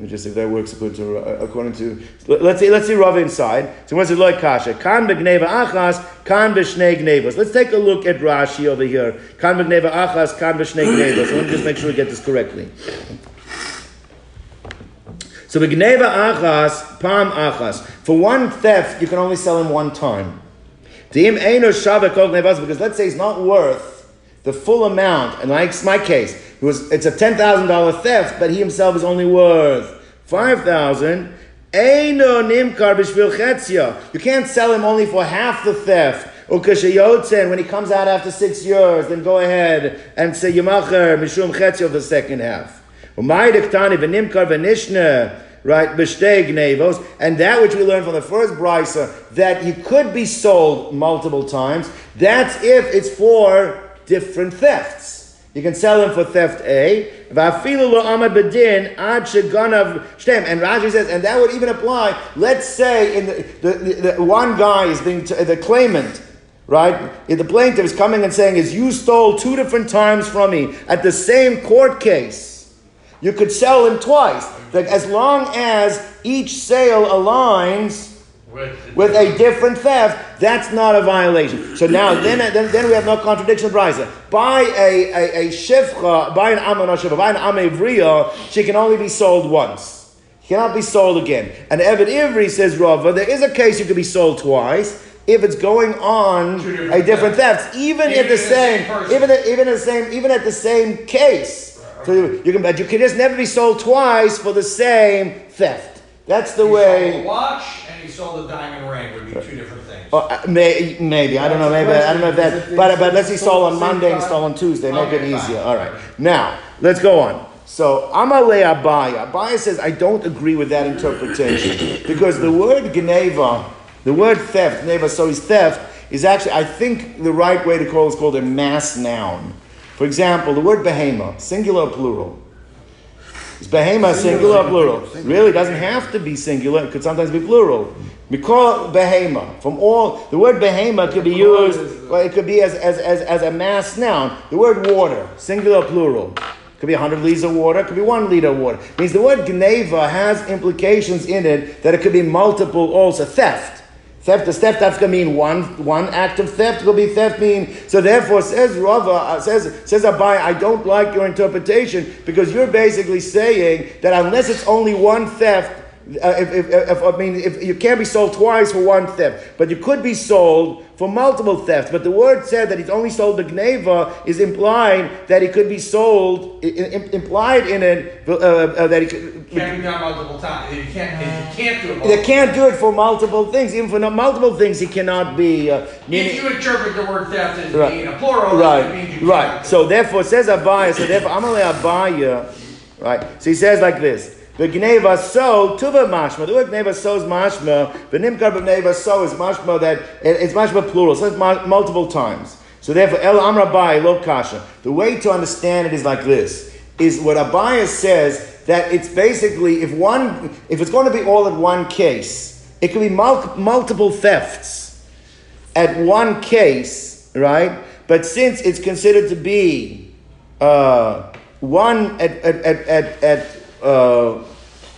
just if that works according to, uh, according to let's see let's see Rav inside. So what's it like kasha? Kan begneva achas, kan b'shnei gnevas. Let's take a look at Rashi over here. Kan begneva achas, kan b'shnei gnevas. So let me just make sure we get this correctly. So begneva achas, pam achas. For one theft, you can only sell him one time. Because let's say he's not worth the full amount, and like my case, it was it's a ten thousand dollar theft, but he himself is only worth five thousand. Eino nimkar b'shvil You can't sell him only for half the theft. Ukashayotzen, when he comes out after six years, then go ahead and say Yamacher mishum chetzio the second half. Right? and that which we learned from the first brisa that you could be sold multiple times. That's if it's for different thefts. You can sell them for theft eh? A. And Rashi says, and that would even apply, let's say in the, the, the, the one guy is being, t- the claimant, right? The plaintiff is coming and saying, is you stole two different times from me at the same court case, you could sell him twice. Like as long as each sale aligns with a different theft, that's not a violation. So now, *clears throat* then, then, then we have no contradiction of Brisa. By a, a, a shivcha, by an amon by an amevriya, she can only be sold once. Cannot be sold again. And Evid Ivri says, Rava, there is a case you could be sold twice if it's going on different a different theft, even, even at the same, same even at, even at the same, even at the same case. Right. So you can, but you can just never be sold twice for the same theft. That's the way. watch sold a diamond ring would be two different things. Uh, may, maybe I don't know. Maybe I don't know if that. But but let's say stole on Monday and stole on Tuesday. Make it easier. All right. Now let's go on. So Amalei Abaya. Abaya says I don't agree with that interpretation *coughs* because the word Geneva, the word theft, Geneva, so is theft is actually I think the right way to call it is called a mass noun. For example, the word behema, singular plural. Is behema singular, plural? Really, doesn't have to be singular. It could sometimes be plural. Mikol behema. From all, the word behema could be used, well, it could be as, as, as, as a mass noun. The word water, singular, plural. Could be 100 liters of water, could be 1 liter of water. Means the word gneva has implications in it that it could be multiple also. Theft. Theft, the theft that's going to mean one, one act of theft will be theft mean. So therefore, says Rava, uh, says, says Abai, I don't like your interpretation because you're basically saying that unless it's only one theft, if, if, if, I mean, if you can't be sold twice for one theft, but you could be sold for multiple thefts. But the word said that he's only sold the gneva is implying that he could be sold, implied in it uh, uh, that he could, can't be done multiple times. He can't, he can't do it. They can't do it for multiple things. Even for multiple things, he cannot be. Uh, meaning, if you interpret the word theft as right. being a plural, right, right. So therefore, says Abaya. So therefore, I'm Amalei Abaya. Right. So he says like this. Gneva so tuva mashma. The word gneva so is mashma. The nimkar gneva so is mashma that it's mashma plural. So it's multiple times. So therefore, el amrabai lo kasha. The way to understand it is like this: is what Abaya says that it's basically if one if it's going to be all in one case, it can be mul- multiple thefts at one case, right? But since it's considered to be uh, one at at at at, at uh,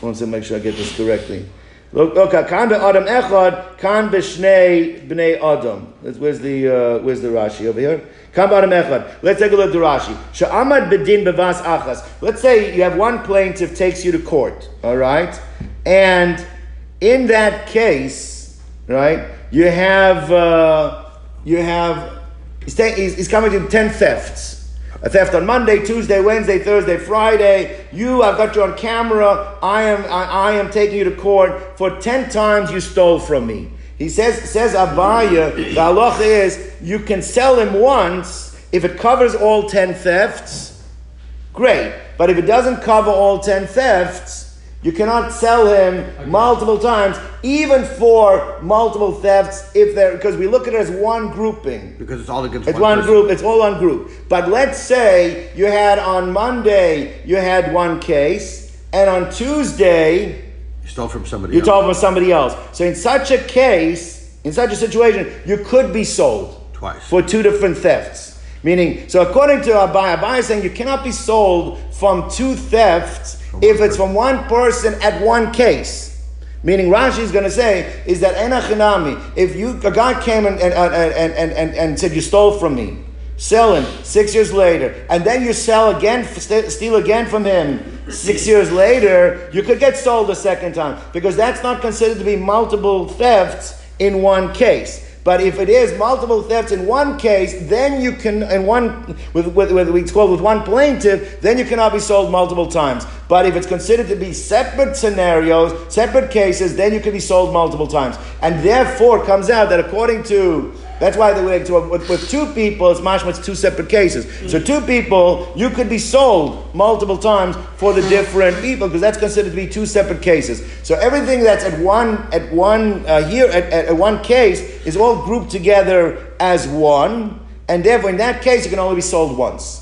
I want to make sure I get this correctly. Look, okay, kan Adam echad, kan be shnei bnei Adam. Where's the uh, where's the Rashi over here? Kan Adam echad. Let's take a look at the Rashi. Sha'amad bedin bevas achas. Let's say you have one plaintiff takes you to court, all right, and in that case, right, you have uh, you have he's, ta- he's, he's coming to ten thefts. A theft on Monday, Tuesday, Wednesday, Thursday, Friday. You, I've got you on camera. I am, I, I am taking you to court for ten times you stole from me. He says, says Abaya, the halacha is you can sell him once if it covers all ten thefts. Great, but if it doesn't cover all ten thefts, you cannot sell him multiple times, even for multiple thefts, if they're because we look at it as one grouping. Because it's all against It's one, one group, it's all one group. But let's say you had on Monday, you had one case, and on Tuesday, You stole from somebody you else. told from somebody else. So in such a case, in such a situation, you could be sold Twice. for two different thefts. Meaning, so according to Abai, Abai is saying you cannot be sold from two thefts if it's from one person at one case. Meaning Rashi is going to say is that enachinami. If you a guy came and and, and, and, and, and said you stole from me, sell him six years later, and then you sell again, steal again from him six years later, you could get sold a second time because that's not considered to be multiple thefts in one case. But if it is multiple thefts in one case, then you can in one with with, with it's called with one plaintiff, then you cannot be sold multiple times. But if it's considered to be separate scenarios, separate cases, then you can be sold multiple times. And therefore comes out that according to that's why they went to with, with two people, it's mashma, it's two separate cases. So two people, you could be sold multiple times for the different people because that's considered to be two separate cases. So everything that's at one at one uh, here at, at, at one case is all grouped together as one, and therefore in that case you can only be sold once.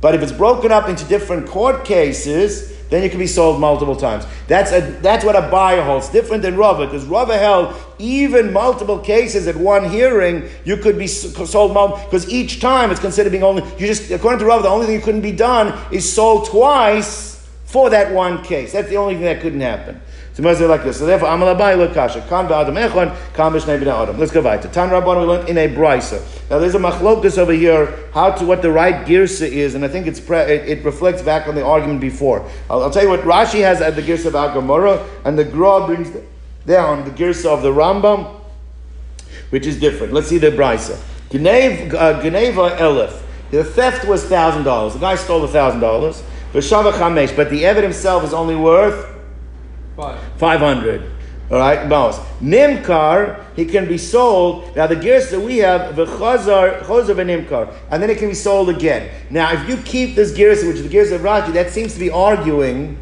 But if it's broken up into different court cases, then you can be sold multiple times. That's a, that's what Abaya holds. Different than Rava, because Rava held even multiple cases at one hearing, you could be sold multiple, because each time it's considered being only, you just, according to Rava, the only thing you couldn't be done is sold twice for that one case. That's the only thing that couldn't happen. So Moses like this. So therefore, Amal Abai look kasha. Ba'adam echon, kan b'shnei b'nei adam. Let's go back to Tan Rabban. We learned in a brisa. Now there's a machlokus over here. How to what the right girsa is, and I think it's pre, it, it reflects back on the argument before. I'll, I'll tell you what Rashi has at the girsa of Agamora, and the Gra brings down the girsa of the Rambam, which is different. Let's see the brisa. Gnev, uh, elef. The theft was thousand dollars. The guy stole a thousand dollars. But Chamesh, but the evidence himself is only worth. 500. All right, bones. Nimkar, he can be sold. Now the girsa that we have, the chazar, chazar v'nimkar, and then it can be sold again. Now, if you keep this girsa, which is the girsa of Rashi, that seems to be arguing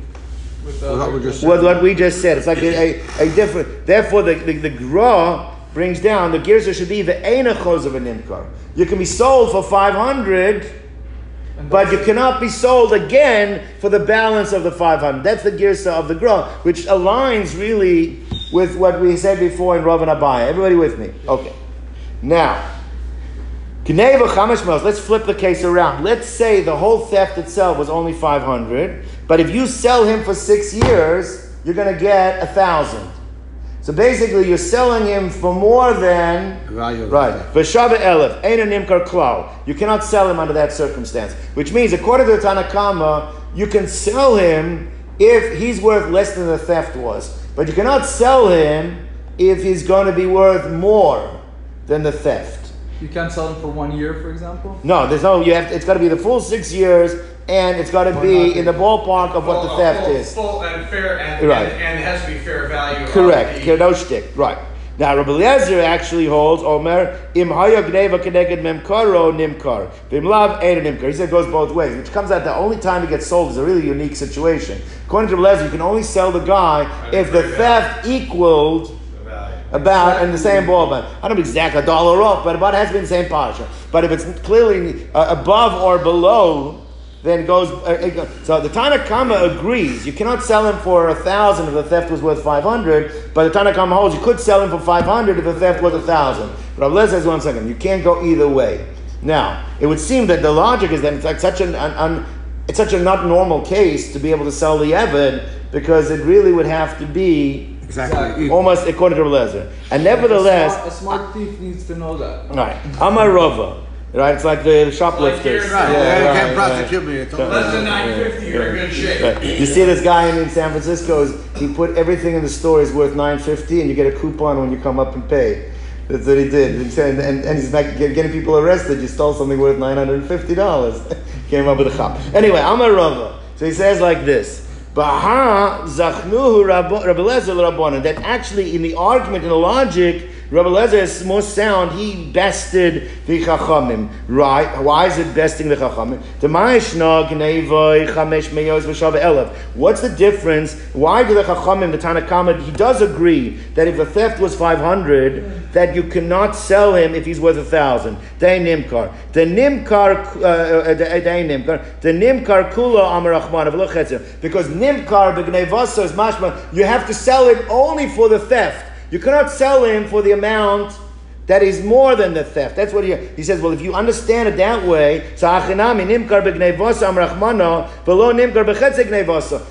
With, Well, that uh, would just- with what we just said. It's like a, a, a different. Therefore, the the, the gra brings down the girsa should be the ena chazar v'nimkar. You can be sold for 500. and But you cannot be sold again for the balance of the 500. That's the girsa of the Gra, which aligns really with what we said before in Rav and Abaya. Everybody with me? Okay. Now, let's flip the case around. Let's say the whole theft itself was only 500, but if you sell him for six years, you're going to get a thousand. So basically, you're selling him for more than Value of right. theft. V'shava elef ein imkar klal. You cannot sell him under that circumstance, which means, according to the Tanakama, you can sell him if he's worth less than the theft was, but you cannot sell him if he's going to be worth more than the theft. you can't sell them for one year, for example. No, there's no. You have. It's got to be the full six years, and it's got to be in the ballpark of what the theft full, is. Full and fair, and, Right. and, and it has to be fair value. Correct. No shtick. Right. Now, Rabbi Eliezer actually holds Omer im haya gneva keneged memkaro nimkar vim lav ein nimkar. He said it goes both ways, which comes out the only time it gets sold is a really unique situation. According to Rabbi Eliezer, you can only sell the guy if the theft equaled about in the same ballpark. I don't know exactly a dollar off, but about it has to be in the same parsha. But if it's clearly uh, above or below, then goes. Uh, it goes. So the Tanakama agrees. You cannot sell him for a thousand if the theft was worth five hundred. But the Tanakama holds you could sell him for five hundred if the theft was a thousand. Rabbi Lezer says one second. You can't go either way. Now it would seem that the logic is that it's like such an, an, an it's such a not normal case to be able to sell the Evid because it really would have to be Exactly. Almost according to Rabbi Lezer. And A nevertheless, smart, a smart thief needs to know that. right, Amar Rava, right? It's like the shoplifters. Right, Right, Yeah, you right, can't right. me. It's Less than 950, you're in good shape. You see this guy in, in San Francisco, he put everything in the store is worth nine fifty, and you get a coupon when you come up and pay. That's what he did. He said, and, and he's like get, getting people arrested. You stole something worth nine hundred and fifty dollars. *laughs* Came up with a chop. Anyway, Amar Rava. So he says like this. Baha zachnuhu Rabbi Lezer Rabbanan. That actually, in the argument, in the logic, Rabbi Lezer is more sound. He bested the Chachamim. Right? Why is it besting the Chachamim? What's the difference? Why do the Chachamim, the Tanakhama, he does agree that if the theft was 500, that you cannot sell him if he's worth a thousand. Day nimkar. The nimkar, uh, uh, nimkar. The nimkar kula amar. Because nimkar b'gnevasa is mashma. You have to sell it only for the theft. You cannot sell him for the amount that is more than the theft. That's what he, he says. Well, if you understand it that way.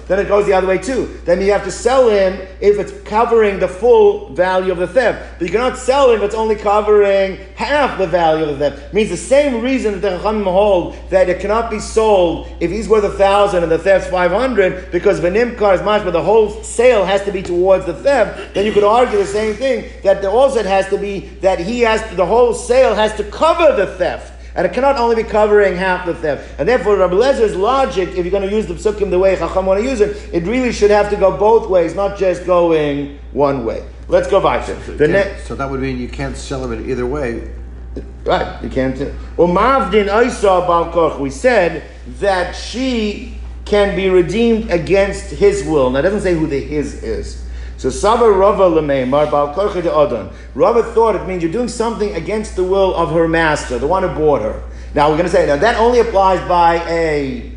Then it goes the other way too. Then you have to sell him if it's covering the full value of the theft. But you cannot sell him if it's only covering half the value of the theft. It means the same reason that the Chachamim hold that it cannot be sold if he's worth a thousand and the theft's five hundred because v'nimkar is much, but the whole sale has to be towards the theft. Then you could argue the same thing that the, it has to be that he has to, the whole sale has to cover the theft. And it cannot only be covering half the theft. And therefore, Rabbi Lezer's logic, if you're going to use the psukim the way Chacham want to use it, it really should have to go both ways, not just going one way. Let's go weiter. The Can't- next, so that would mean you can't sell in either way. right? You can't. Well, Mavdin Isa Balkoch. We said that she can be redeemed against his will. Now, it doesn't say who the his is. So Saba Rava Lameimar Balkoch de. Rava thought it means you're doing something against the will of her master, the one who bought her. Now we're going to say now that only applies by a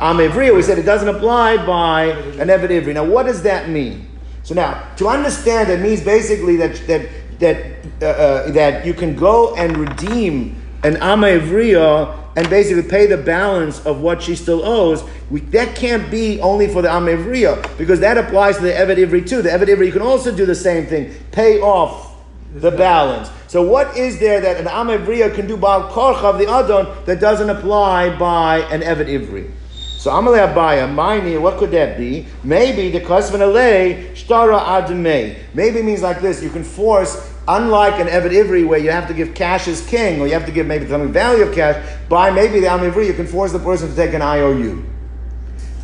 Am Ivri. We said it doesn't apply by an Eved Ivri. Now, what does that mean? So now, to understand, it means basically that that that uh, uh, that you can go and redeem an Ama Ivriya and basically pay the balance of what she still owes. We, that can't be only for the Ama Ivriya because that applies to the Evet Ivri too. The Evet Ivri, you can also do the same thing, pay off the balance. So what is there that an Am Ivriya can do Baal Korcha of the Adon that doesn't apply by an Evet Ivri? So Amalei Abaya, Maini, what could that be? Maybe the Kasvan Alei, Shtara Admei. Maybe it means like this, you can force, unlike an Evet Ivri where you have to give cash as king, or you have to give maybe some value of cash, by maybe the Am Ivri, you can force the person to take an IOU.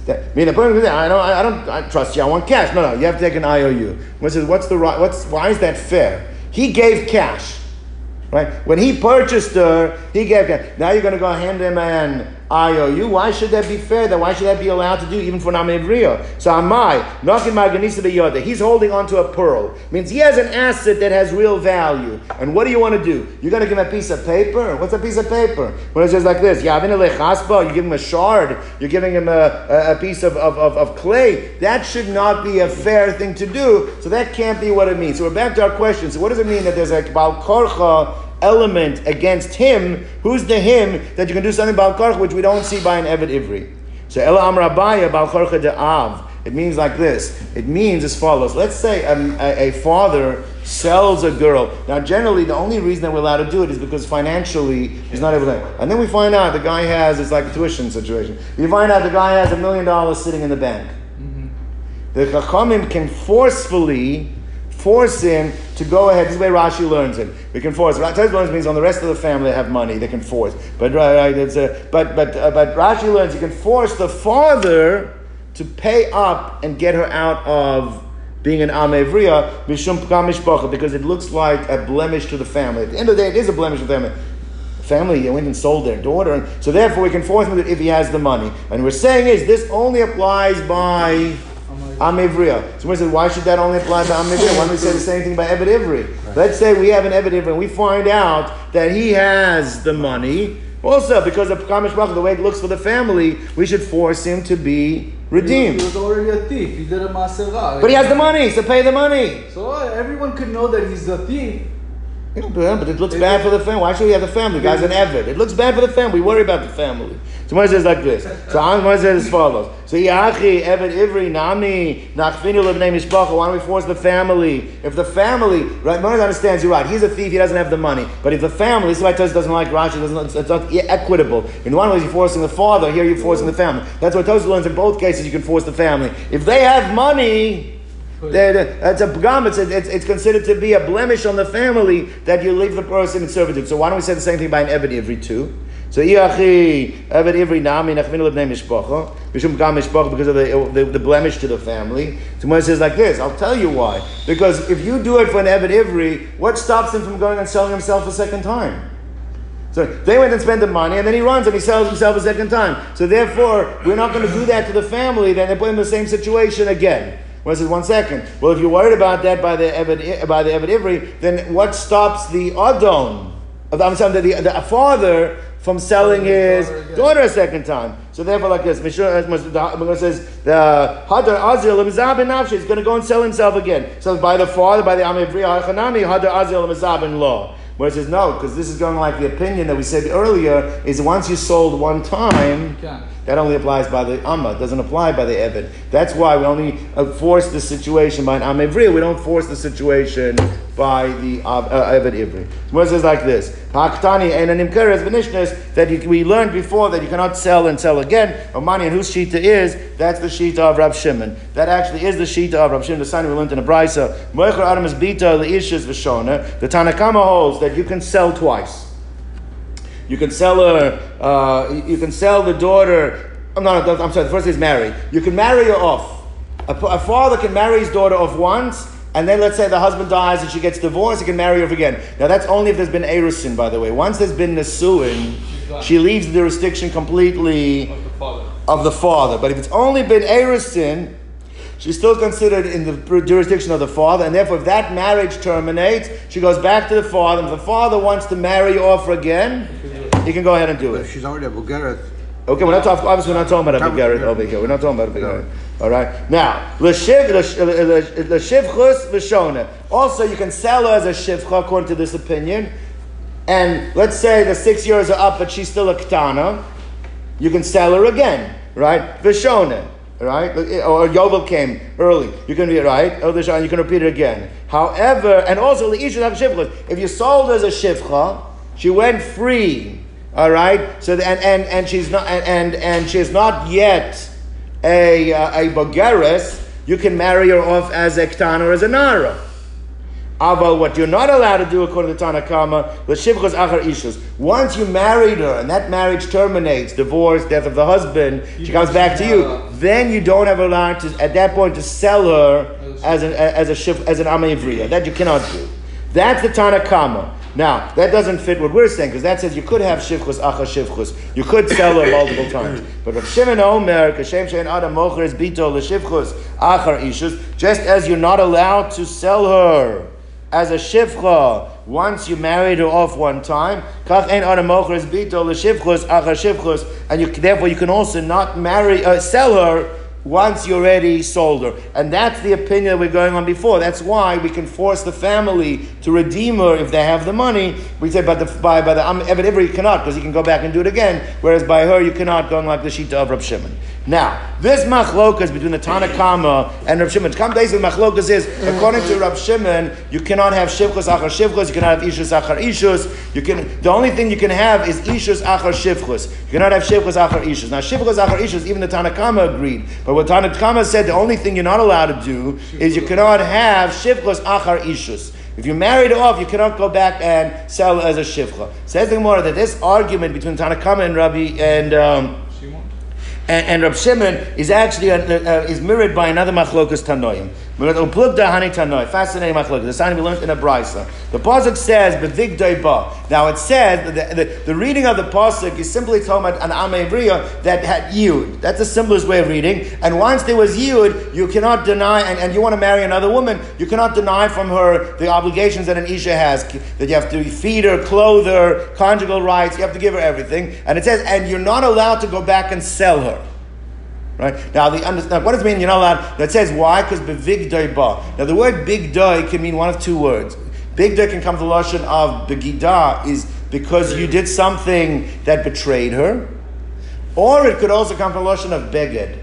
That, I mean, the person says, I don't, I don't I trust you. I want cash. No, no, you have to take an IOU. One says, what's the right? What's why is that fair? He gave cash, right? When he purchased her, he gave cash. Now you're going to go hand him an IOU. Why should that be fair? That why should that be allowed to do even for Namivriya? So Amai, Nakin Marganisa Beyoda, he's holding onto a pearl. Means he has an asset that has real value. And what do you want to do? You're going to give him a piece of paper? What's a piece of paper? When it says like this, you give him a shard, you're giving him a, a, a piece of, of, of, of clay. That should not be a fair thing to do. So that can't be what it means. So we're back to our question. So what does it mean that there's a Baal Korcha element against him, who's the him that you can do something about karch which we don't see by an Evet Ivri. So Ela Amrabaya Karcha de Av. It means like this. It means as follows. Let's say a, a father sells a girl. Now, generally, the only reason that we're allowed to do it is because financially he's not able to. And then we find out the guy has it's like a tuition situation. You find out the guy has a million dollars sitting in the bank. Mm-hmm. The Chachamim can forcefully force him to go ahead. This is the way Rashi learns it. We can force. Rashi learns means on the rest of the family have money. They can force. But right, it's a, but but uh, but Rashi learns you can force the father to pay up and get her out of being an mishpacha because it looks like a blemish to the family. At the end of the day, it is a blemish to the family. Family went and sold their daughter, and so therefore we can force him if he has the money. And we're saying is this only applies by Amivriya. So we said, why should that only apply to Amivriya? Why don't we say the same thing by Ebed Ivri? Let's say we have an Ebed Ivri and we find out that he has the money. Also, because of Pekam Mishpach, the way it looks for the family, we should force him to be redeemed. He was already a thief. He did a maserah. But he has the money, so pay the money. So uh, everyone could know that he's a thief. But it looks bad for the family. Why should we have the family? Guy's an Evid. It looks bad for the family. We worry about the family. So Moshe says like this. So Moshe says as follows. So Yachi, Evid Ivri, Nami, Nachfinu Lebnei Mishpacha. Why don't we force the family? If the family, right, Moshe understands you're right. He's a thief, he doesn't have the money. But if the family, this is why Tosis doesn't like Rashi, doesn't, it's, not equitable. In one way, you're forcing the father, here you're forcing the family. That's what Tosis learns in both cases, you can force the family. If they have money, That's a pgam. It's, it's, it's considered to be a blemish on the family that you leave the person in servitude. So why don't we say the same thing by an Eved Ivri too? So Iachi Eved Ivri Nami Nachminu Lebnei Mishpacha because of the, the, the blemish to the family. So when it says like this, I'll tell you why. Because if you do it for an Eved Ivri, what stops him from going and selling himself a second time? So they went and spent the money, and then he runs and he sells himself a second time. So therefore, we're not going to do that to the family. Then they put him in the same situation again. Well, says one second. Well, if you're worried about that by the Eved, by the Eved Ivri, then what stops the Adon? I'm sorry, the, the, the father from selling his daughter daughter a second time. So therefore, like this, Mishra says the Hadar Azil Mizab in Nafshi is going to go and sell himself again. So by the father, by the Amivri Hachanami, Hadar Azil Mizab in law. Where it says no, because this is going like the opinion that we said earlier is once you sold one time. That only applies by the Amma, it doesn't apply by the Evid. That's why we only uh, force the situation by an Am Ivri, we don't force the situation by the uh, Evid Ivri. It says like this Haktani and an Imkeres Benishnas that you, we learned before that you cannot sell and sell again. Omani and whose Shita is, that's the Shita of Rab Shimon. That actually is the Shita of Rab Shimon, the sign we learned in the Brisa. Moicher Adam is Bita, Leishas Vishona. The Tanakama holds that you can sell twice. You can sell her. Uh, you can sell the daughter. I'm not. I'm sorry. The first is married. You can marry her off. A, a father can marry his daughter off once, and then let's say the husband dies and she gets divorced. He can marry her off again. Now that's only if there's been erusin, by the way. Once there's been nisuin, she leaves the jurisdiction completely Of the father. of the father. But if it's only been erusin, she's still considered in the jurisdiction of the father, and therefore, if that marriage terminates, she goes back to the father. And if the father wants to marry her off again, he can go ahead and do it. she's already a Bulgaria, Okay, we're not talking. Obviously, we're not talking about a Begarit over here. We're not talking about a Begarit. All right. Now, l'shiv l'shivchus v'shona. Also, you can sell her as a shivcha according to this opinion. And let's say the six years are up, but she's still a ketana. You can sell her again, right? V'shona. Right? Or Yovel came early. You can be right. Oh, the Shana, you can repeat it again. However, and also the issue of shivcha. If you sold her as a shivcha, she went free. All right. So the, and, and and she's not and and, and she's not yet a uh, a bogeres. You can marry her off as a ktan or as a nara. Aval, what you're not allowed to do according to Tanakama, the shivchas achar ishus. Once you married her and that marriage terminates, divorce, death of the husband, she comes back to you. Then you don't have allowed to at that point to sell her as an as a shiv, as an amavriya. That you cannot do. That's the Tanakama. Now that doesn't fit what we're saying because that says you could have shivchus achar shivchus. You could sell her multiple times. But Rav Shimon Omer, kashem shein adam mocher is bito l'shivchus achar ishus. Just as you're not allowed to sell her as a shivcha once you married her off one time. Kach ein adam mocher is bito l'shivchus achar shivchus, and you therefore you can also not marry uh, sell her once you already sold her. And that's the opinion that we're going on before. That's why we can force the family to redeem her if they have the money. We say, but the, by, by the um, Evan Ivri you cannot, because he can go back and do it again, whereas by her you cannot, going like the Shita of Rab Shimon. Now, this machlokas between the Tanakama and Rab Shimon, come days the machlokas is, according to Rab Shimon, you cannot have shivchus achar shivchus, you cannot have ishus achar ishus, you can, the only thing you can have is ishus achar shivchus. You cannot have shivchus achar ishus. Now, shivchus achar ishus, even the Tanakama agreed, but what Tanakama said, the only thing you're not allowed to do is you cannot have shivchus achar ishus. If you married off, you cannot go back and sell as a shivcha. Says the Gemara that this argument between Tanakama and Rabbi and um, and, and Rab Shimon is actually uh, uh, is mirrored by another machlokas tanoim. Fascinating machlokas. The sign we learned in a brisa. The pasuk says "Bevigdei ba." Now it says the, the, the reading of the pasuk is simply talking about an amevriya that had yud. That's the simplest way of reading. And once there was yud, you cannot deny. And, and you want to marry another woman, you cannot deny from her the obligations that an isha has. That you have to feed her, clothe her, conjugal rights. You have to give her everything. And it says, and you're not allowed to go back and sell her. Right now, the understand what does it mean? You're not allowed. That says why? Because bevig ba. Now, the word big doy can mean one of two words. Bigda can come to the lashon of begida is because you did something that betrayed her, or it could also come from the lashon of beged.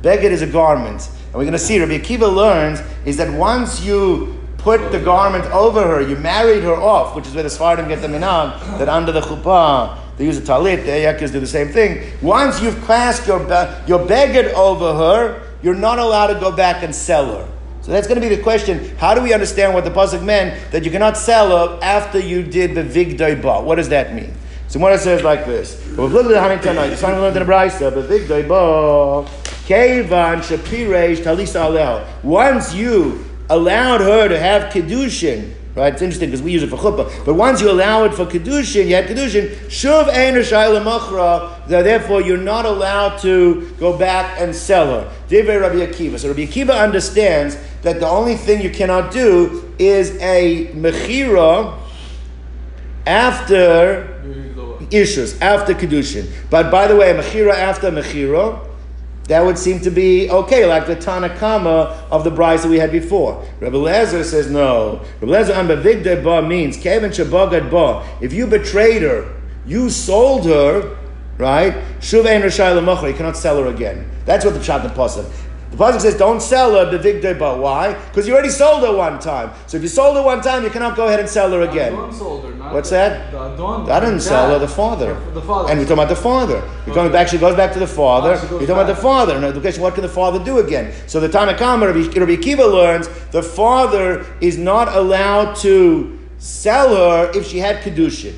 Beged is a garment, and we're going to see. Rabbi Akiva learns is that once you put the garment over her, you married her off, which is where the Sfardim get the minag that under the chuppah they use a talit. The Ayakis do the same thing. Once you've clasped your be- your beged over her, you're not allowed to go back and sell her. So that's going to be the question. How do we understand what the pasuk meant that you cannot sell her after you did the vigdoi ba? What does that mean? So it says like this. We've looked at how tonight. The son learned in the brisa, but vigdoi ba kevan shapiresh talisa aleho. Once you allowed her to have kedushin. Right, it's interesting because we use it for chuppah. But once you allow it for kedushin, you had kedushin. Shuv ein machra. That therefore, you're not allowed to go back and sell her. Divrei Rabbi Akiva. So Rabbi Akiva understands that the only thing you cannot do is a mechira after issues, after kedushin. But by the way, a mechira after mechira that would seem to be okay, like the Tanakama of the bride that we had before. Rebbe Lezer says no. Rebbe Lezer ambavigde ba means kevin shabagad ba. If you betrayed her, you sold her, right? Shuvein rashai You cannot sell her again. That's what the pshat pasuk. The pasuk says, "Don't sell her the bevigde ba." Why? Because you already sold her one time. So if you sold her one time, you cannot go ahead and sell her again. Her, What's the, that? The Adon. I didn't the sell her, the father. The father. And we're talking about the father. Going Okay. back, she goes back to the father. Oh, we're goes talking about the father. Now, the question, what can the father do again? So the time Tanakama, Rabbi, Rabbi Akiva learns, the father is not allowed to sell her if she had Kedushin.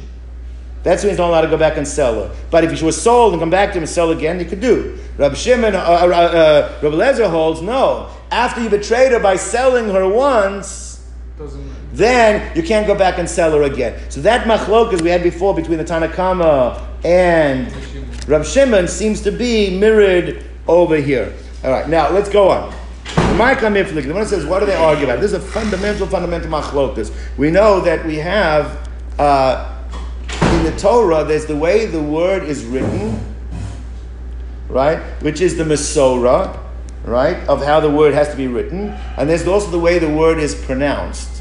That's when he's not allowed to go back and sell her. But if she was sold and come back to him and sell again, he could do. Rabbi Shimon, uh, uh, uh, Rabbi Lezer holds, no. After you betrayed her by selling her once, Doesn't. then you can't go back and sell her again. So that machlokas we had before between the Tanakama and Rav Shimon seems to be mirrored over here. All right, now let's go on. Micah Miflik, the one says, what do they argue about? This is a fundamental, fundamental machlokas. We know that we have uh, in the Torah, there's the way the word is written, right? Which is the Masorah, right? Of how the word has to be written. And there's also the way the word is pronounced.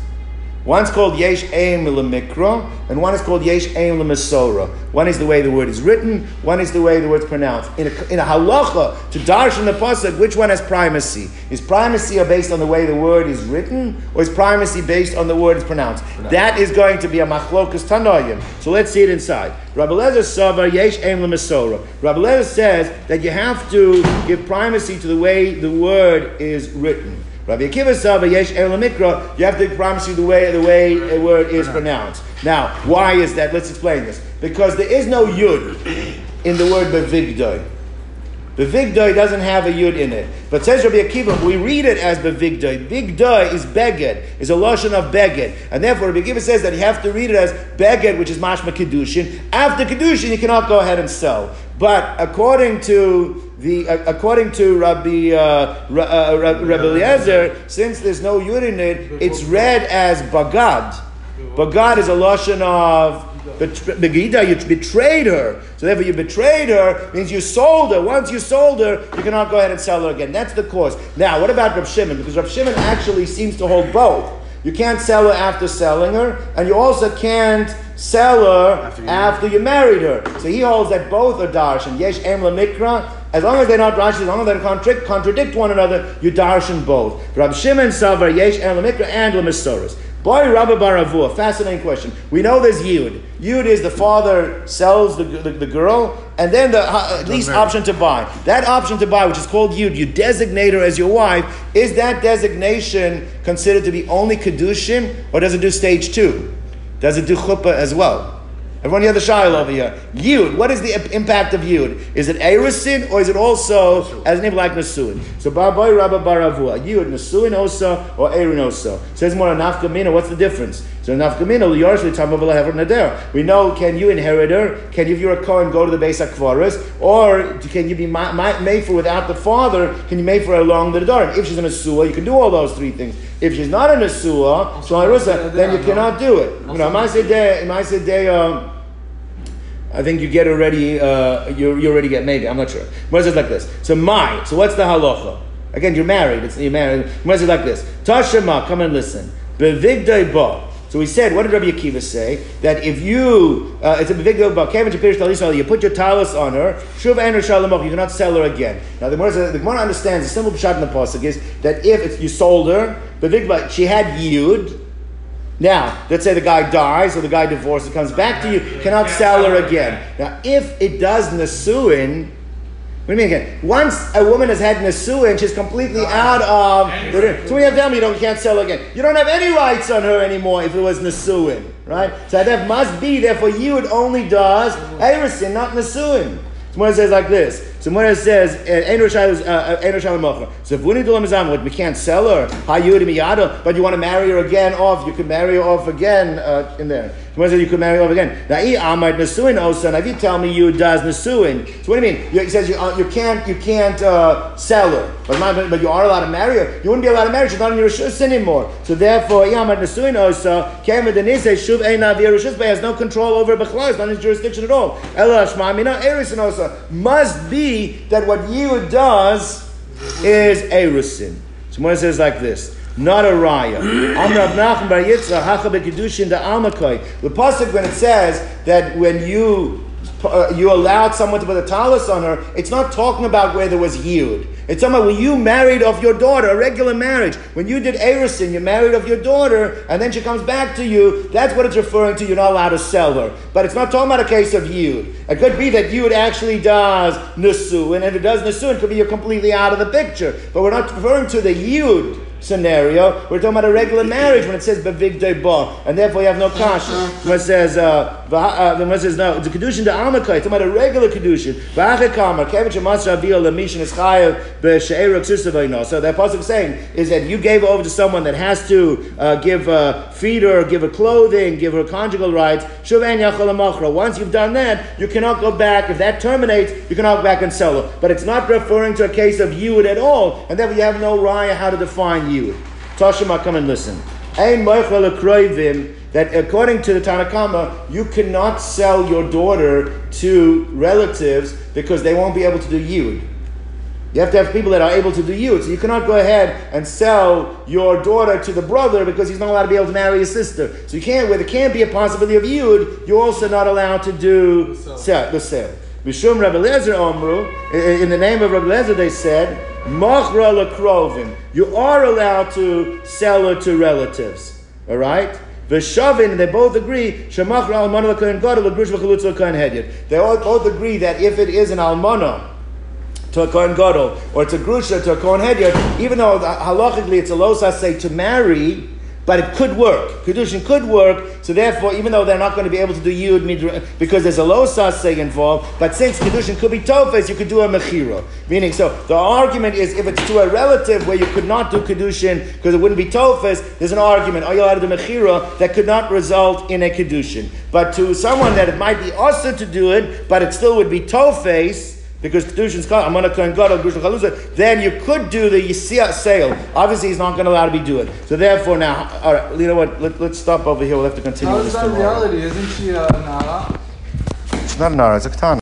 One's called Yesh Aim Mikra, and one is called Yesh Aim Masora. One is the way the word is written, one is the way the word's pronounced. In a, in a halacha, to darshan the pasuk, which one has primacy? Is primacy based on the way the word is written, or is primacy based on the word is pronounced? That is going to be a machlokas tanoyim. So let's see it inside. Rabbi Lezer Savar Yesh Aim Masora. Rabbi Lezer says that you have to give primacy to the way the word is written. Rabbi Akiva Sava Yesh Mikra, you have to promise you the way the way a word is pronounced. Now, why is that? Let's explain this. Because there is no yud in the word bevigdoi. Bevigdoi doesn't have a yud in it. But says Rabbi Akiva, we read it as bevigdoi. Vigdoi is beged, is a lashon of beged. And therefore Rabbi Akiva says that you have to read it as beged, which is mashma kedushin. After kedushin, you cannot go ahead and sell. But according to the uh, according to Rabbi uh, uh, Ra- Rabbi Eliezer, since there's no yud in it, it's read as bagad. Bagad is a lashon of begida. You betrayed her, so therefore you betrayed her means you sold her. Once you sold her, you cannot go ahead and sell her again. That's the cause. Now, what about Rab Shimon? Because Rab Shimon actually seems to hold both. You can't sell her after selling her, and you also can't sell her after After you, you- married her. So he holds that both are darshan. Yesh em mikra. As long as they're not rashi, as long as they don't contradict, contradict one another, you darshan both. Rab Shimon savar yesh em mikra and lemisoros. Boy, Rabbi Baravua, fascinating question. We know there's Yud. Yud is the father sells the, the, the girl, and then the uh, least option to buy. That option to buy, which is called Yud, you designate her as your wife. Is that designation considered to be only Kedushin, or does it do stage two? Does it do Chuppah as well? Everyone hear the shiloh over here. Yud, what is the impact of Yud? Is it Erisin or is it also as name like Nasuin? So Barboy Rabba Baravua, Yud, Nasuin Osa or Erin Osa. Says more Nafkamina, what's the difference? So Nafkamina, Yarshli Tamavala Hever Nader. We know, can you inherit her? Can you, if you're a Kohen, go to the Beis HaKvaris? Or can you be ma- ma- made for without the father? Can you make for her along the Nedarim? If she's in a Sua, you can do all those three things. If she's not in a Sua, so then you cannot do it. You know, Maaseh Dei, Maaseh Dei, um, I think you get already, uh, you, you already get maybe, I'm not sure. Is it like this? So my, so what's the halacha? Again, you're married, it's, you're married. Is it like this? Tashema, come and listen. Bevigdei ba. So we said, what did Rabbi Akiva say? That if you, uh, it's a deal about Kevin Shapir Shtal you put your talis on her, Shuv Ein Shalom, you cannot sell her again. Now the Gemara, the Gemara understands the simple pshat in the pasuk is that if you sold her, big she had yud. Now, let's say the guy dies or the guy divorces, comes back to you, cannot sell her again. Now, if it does nasuin, what do you mean again? Once a woman has had Nisuin, she's completely out of the So when you have them, you don't you can't sell her again. You don't have any rights on her anymore if it was Nisuin, right? So that must be, therefore, you it only does Erisin, not Nisuin. Someone says like this. So it says Roshal Mocha, so if we can't sell her, but you want to marry her again off, you can marry her off again uh, in there. Someone says you could marry off again. If you tell me you does Nasuin, so what do you mean? He says you, uh, you can't you can't uh, sell her, but, but you are allowed to marry her. You wouldn't be allowed to marry her. She's not in your Rishus anymore. So therefore, Amad Nasuin Osa, Kevin Denise Shuv Rishus has no control over Bechla. It's not his jurisdiction at all. Ela Shma Mina Erisin Osa must be that what Yud does is Erusin. So it says like this, not a raya. *clears throat* Amrav Nachman Bar Yitzchak Hacha Bekedushin Da Almakoy. The pasuk when it says that when you uh, you allowed someone to put a talus on her, it's not talking about where there was yud. It's talking about when you married off your daughter, a regular marriage. When you did Erisin, you married off your daughter, and then she comes back to you, that's what it's referring to. You're not allowed to sell her. But it's not talking about a case of yud. It could be that yud actually does nusu, and if it does nusu, it could be you're completely out of the picture. But we're not referring to the yud scenario. We're talking about a regular marriage when it says bevigdei ba, and therefore you have no kasha. When it says uh, uh, when it says no, the kedushin de amakai, talking about a regular kedushin. Kevin shemasra aviyah lemishin is chayav susavayno. So that pasuk is saying is that you gave over to someone that has to uh, give uh, feed her, give her clothing, give her conjugal rights. Shuven yachol Once you've done that, you cannot go back. If that terminates, you cannot go back and sell her. But it's not referring to a case of yud at all, and therefore you have no raya how to define yud. Tashima, come and listen. That according to the Tanna Kamma, you cannot sell your daughter to relatives because they won't be able to do yud. You have to have people that are able to do yud. So you cannot go ahead and sell your daughter to the brother because he's not allowed to be able to marry his sister. So you can't, where there can't be a possibility of yud, you're also not allowed to do the sale. The sale. Mishum Rabbi Lezer Omru, in the name of Rabbi Lezer, they said, Machra lekrovim. You are allowed to sell her to relatives. All right? Veshavin, they both agree, Shemachra almana gadol v'chalutz hedyot. They all both agree that if it is an almana to a kohen gadol or it's a grusha to a kohen hedyot, even though halachically it's a say to marry, but it could work. Kedushin could work, so therefore, even though they're not going to be able to do Yud Midra, because there's a low say involved, but since Kedushin could be Tofes, you could do a Mechira. Meaning, so the argument is if it's to a relative where you could not do Kedushin because it wouldn't be Tofes, there's an argument, are you allowed to do Mechira, that could not result in a Kedushin. But to someone that it might be also to do it, but it still would be Tofes, because Kedushin's called Amana Kohen Gadol Grusha Chalusa, then you could do the Yisiyah sale. Obviously, he's not going to allow to be doing. So therefore, now, all right, you know what? Let, us stop over here. We'll have to continue How with is this that tomorrow. reality? Isn't she a Nara? It's not an Ara, it's a Ketana.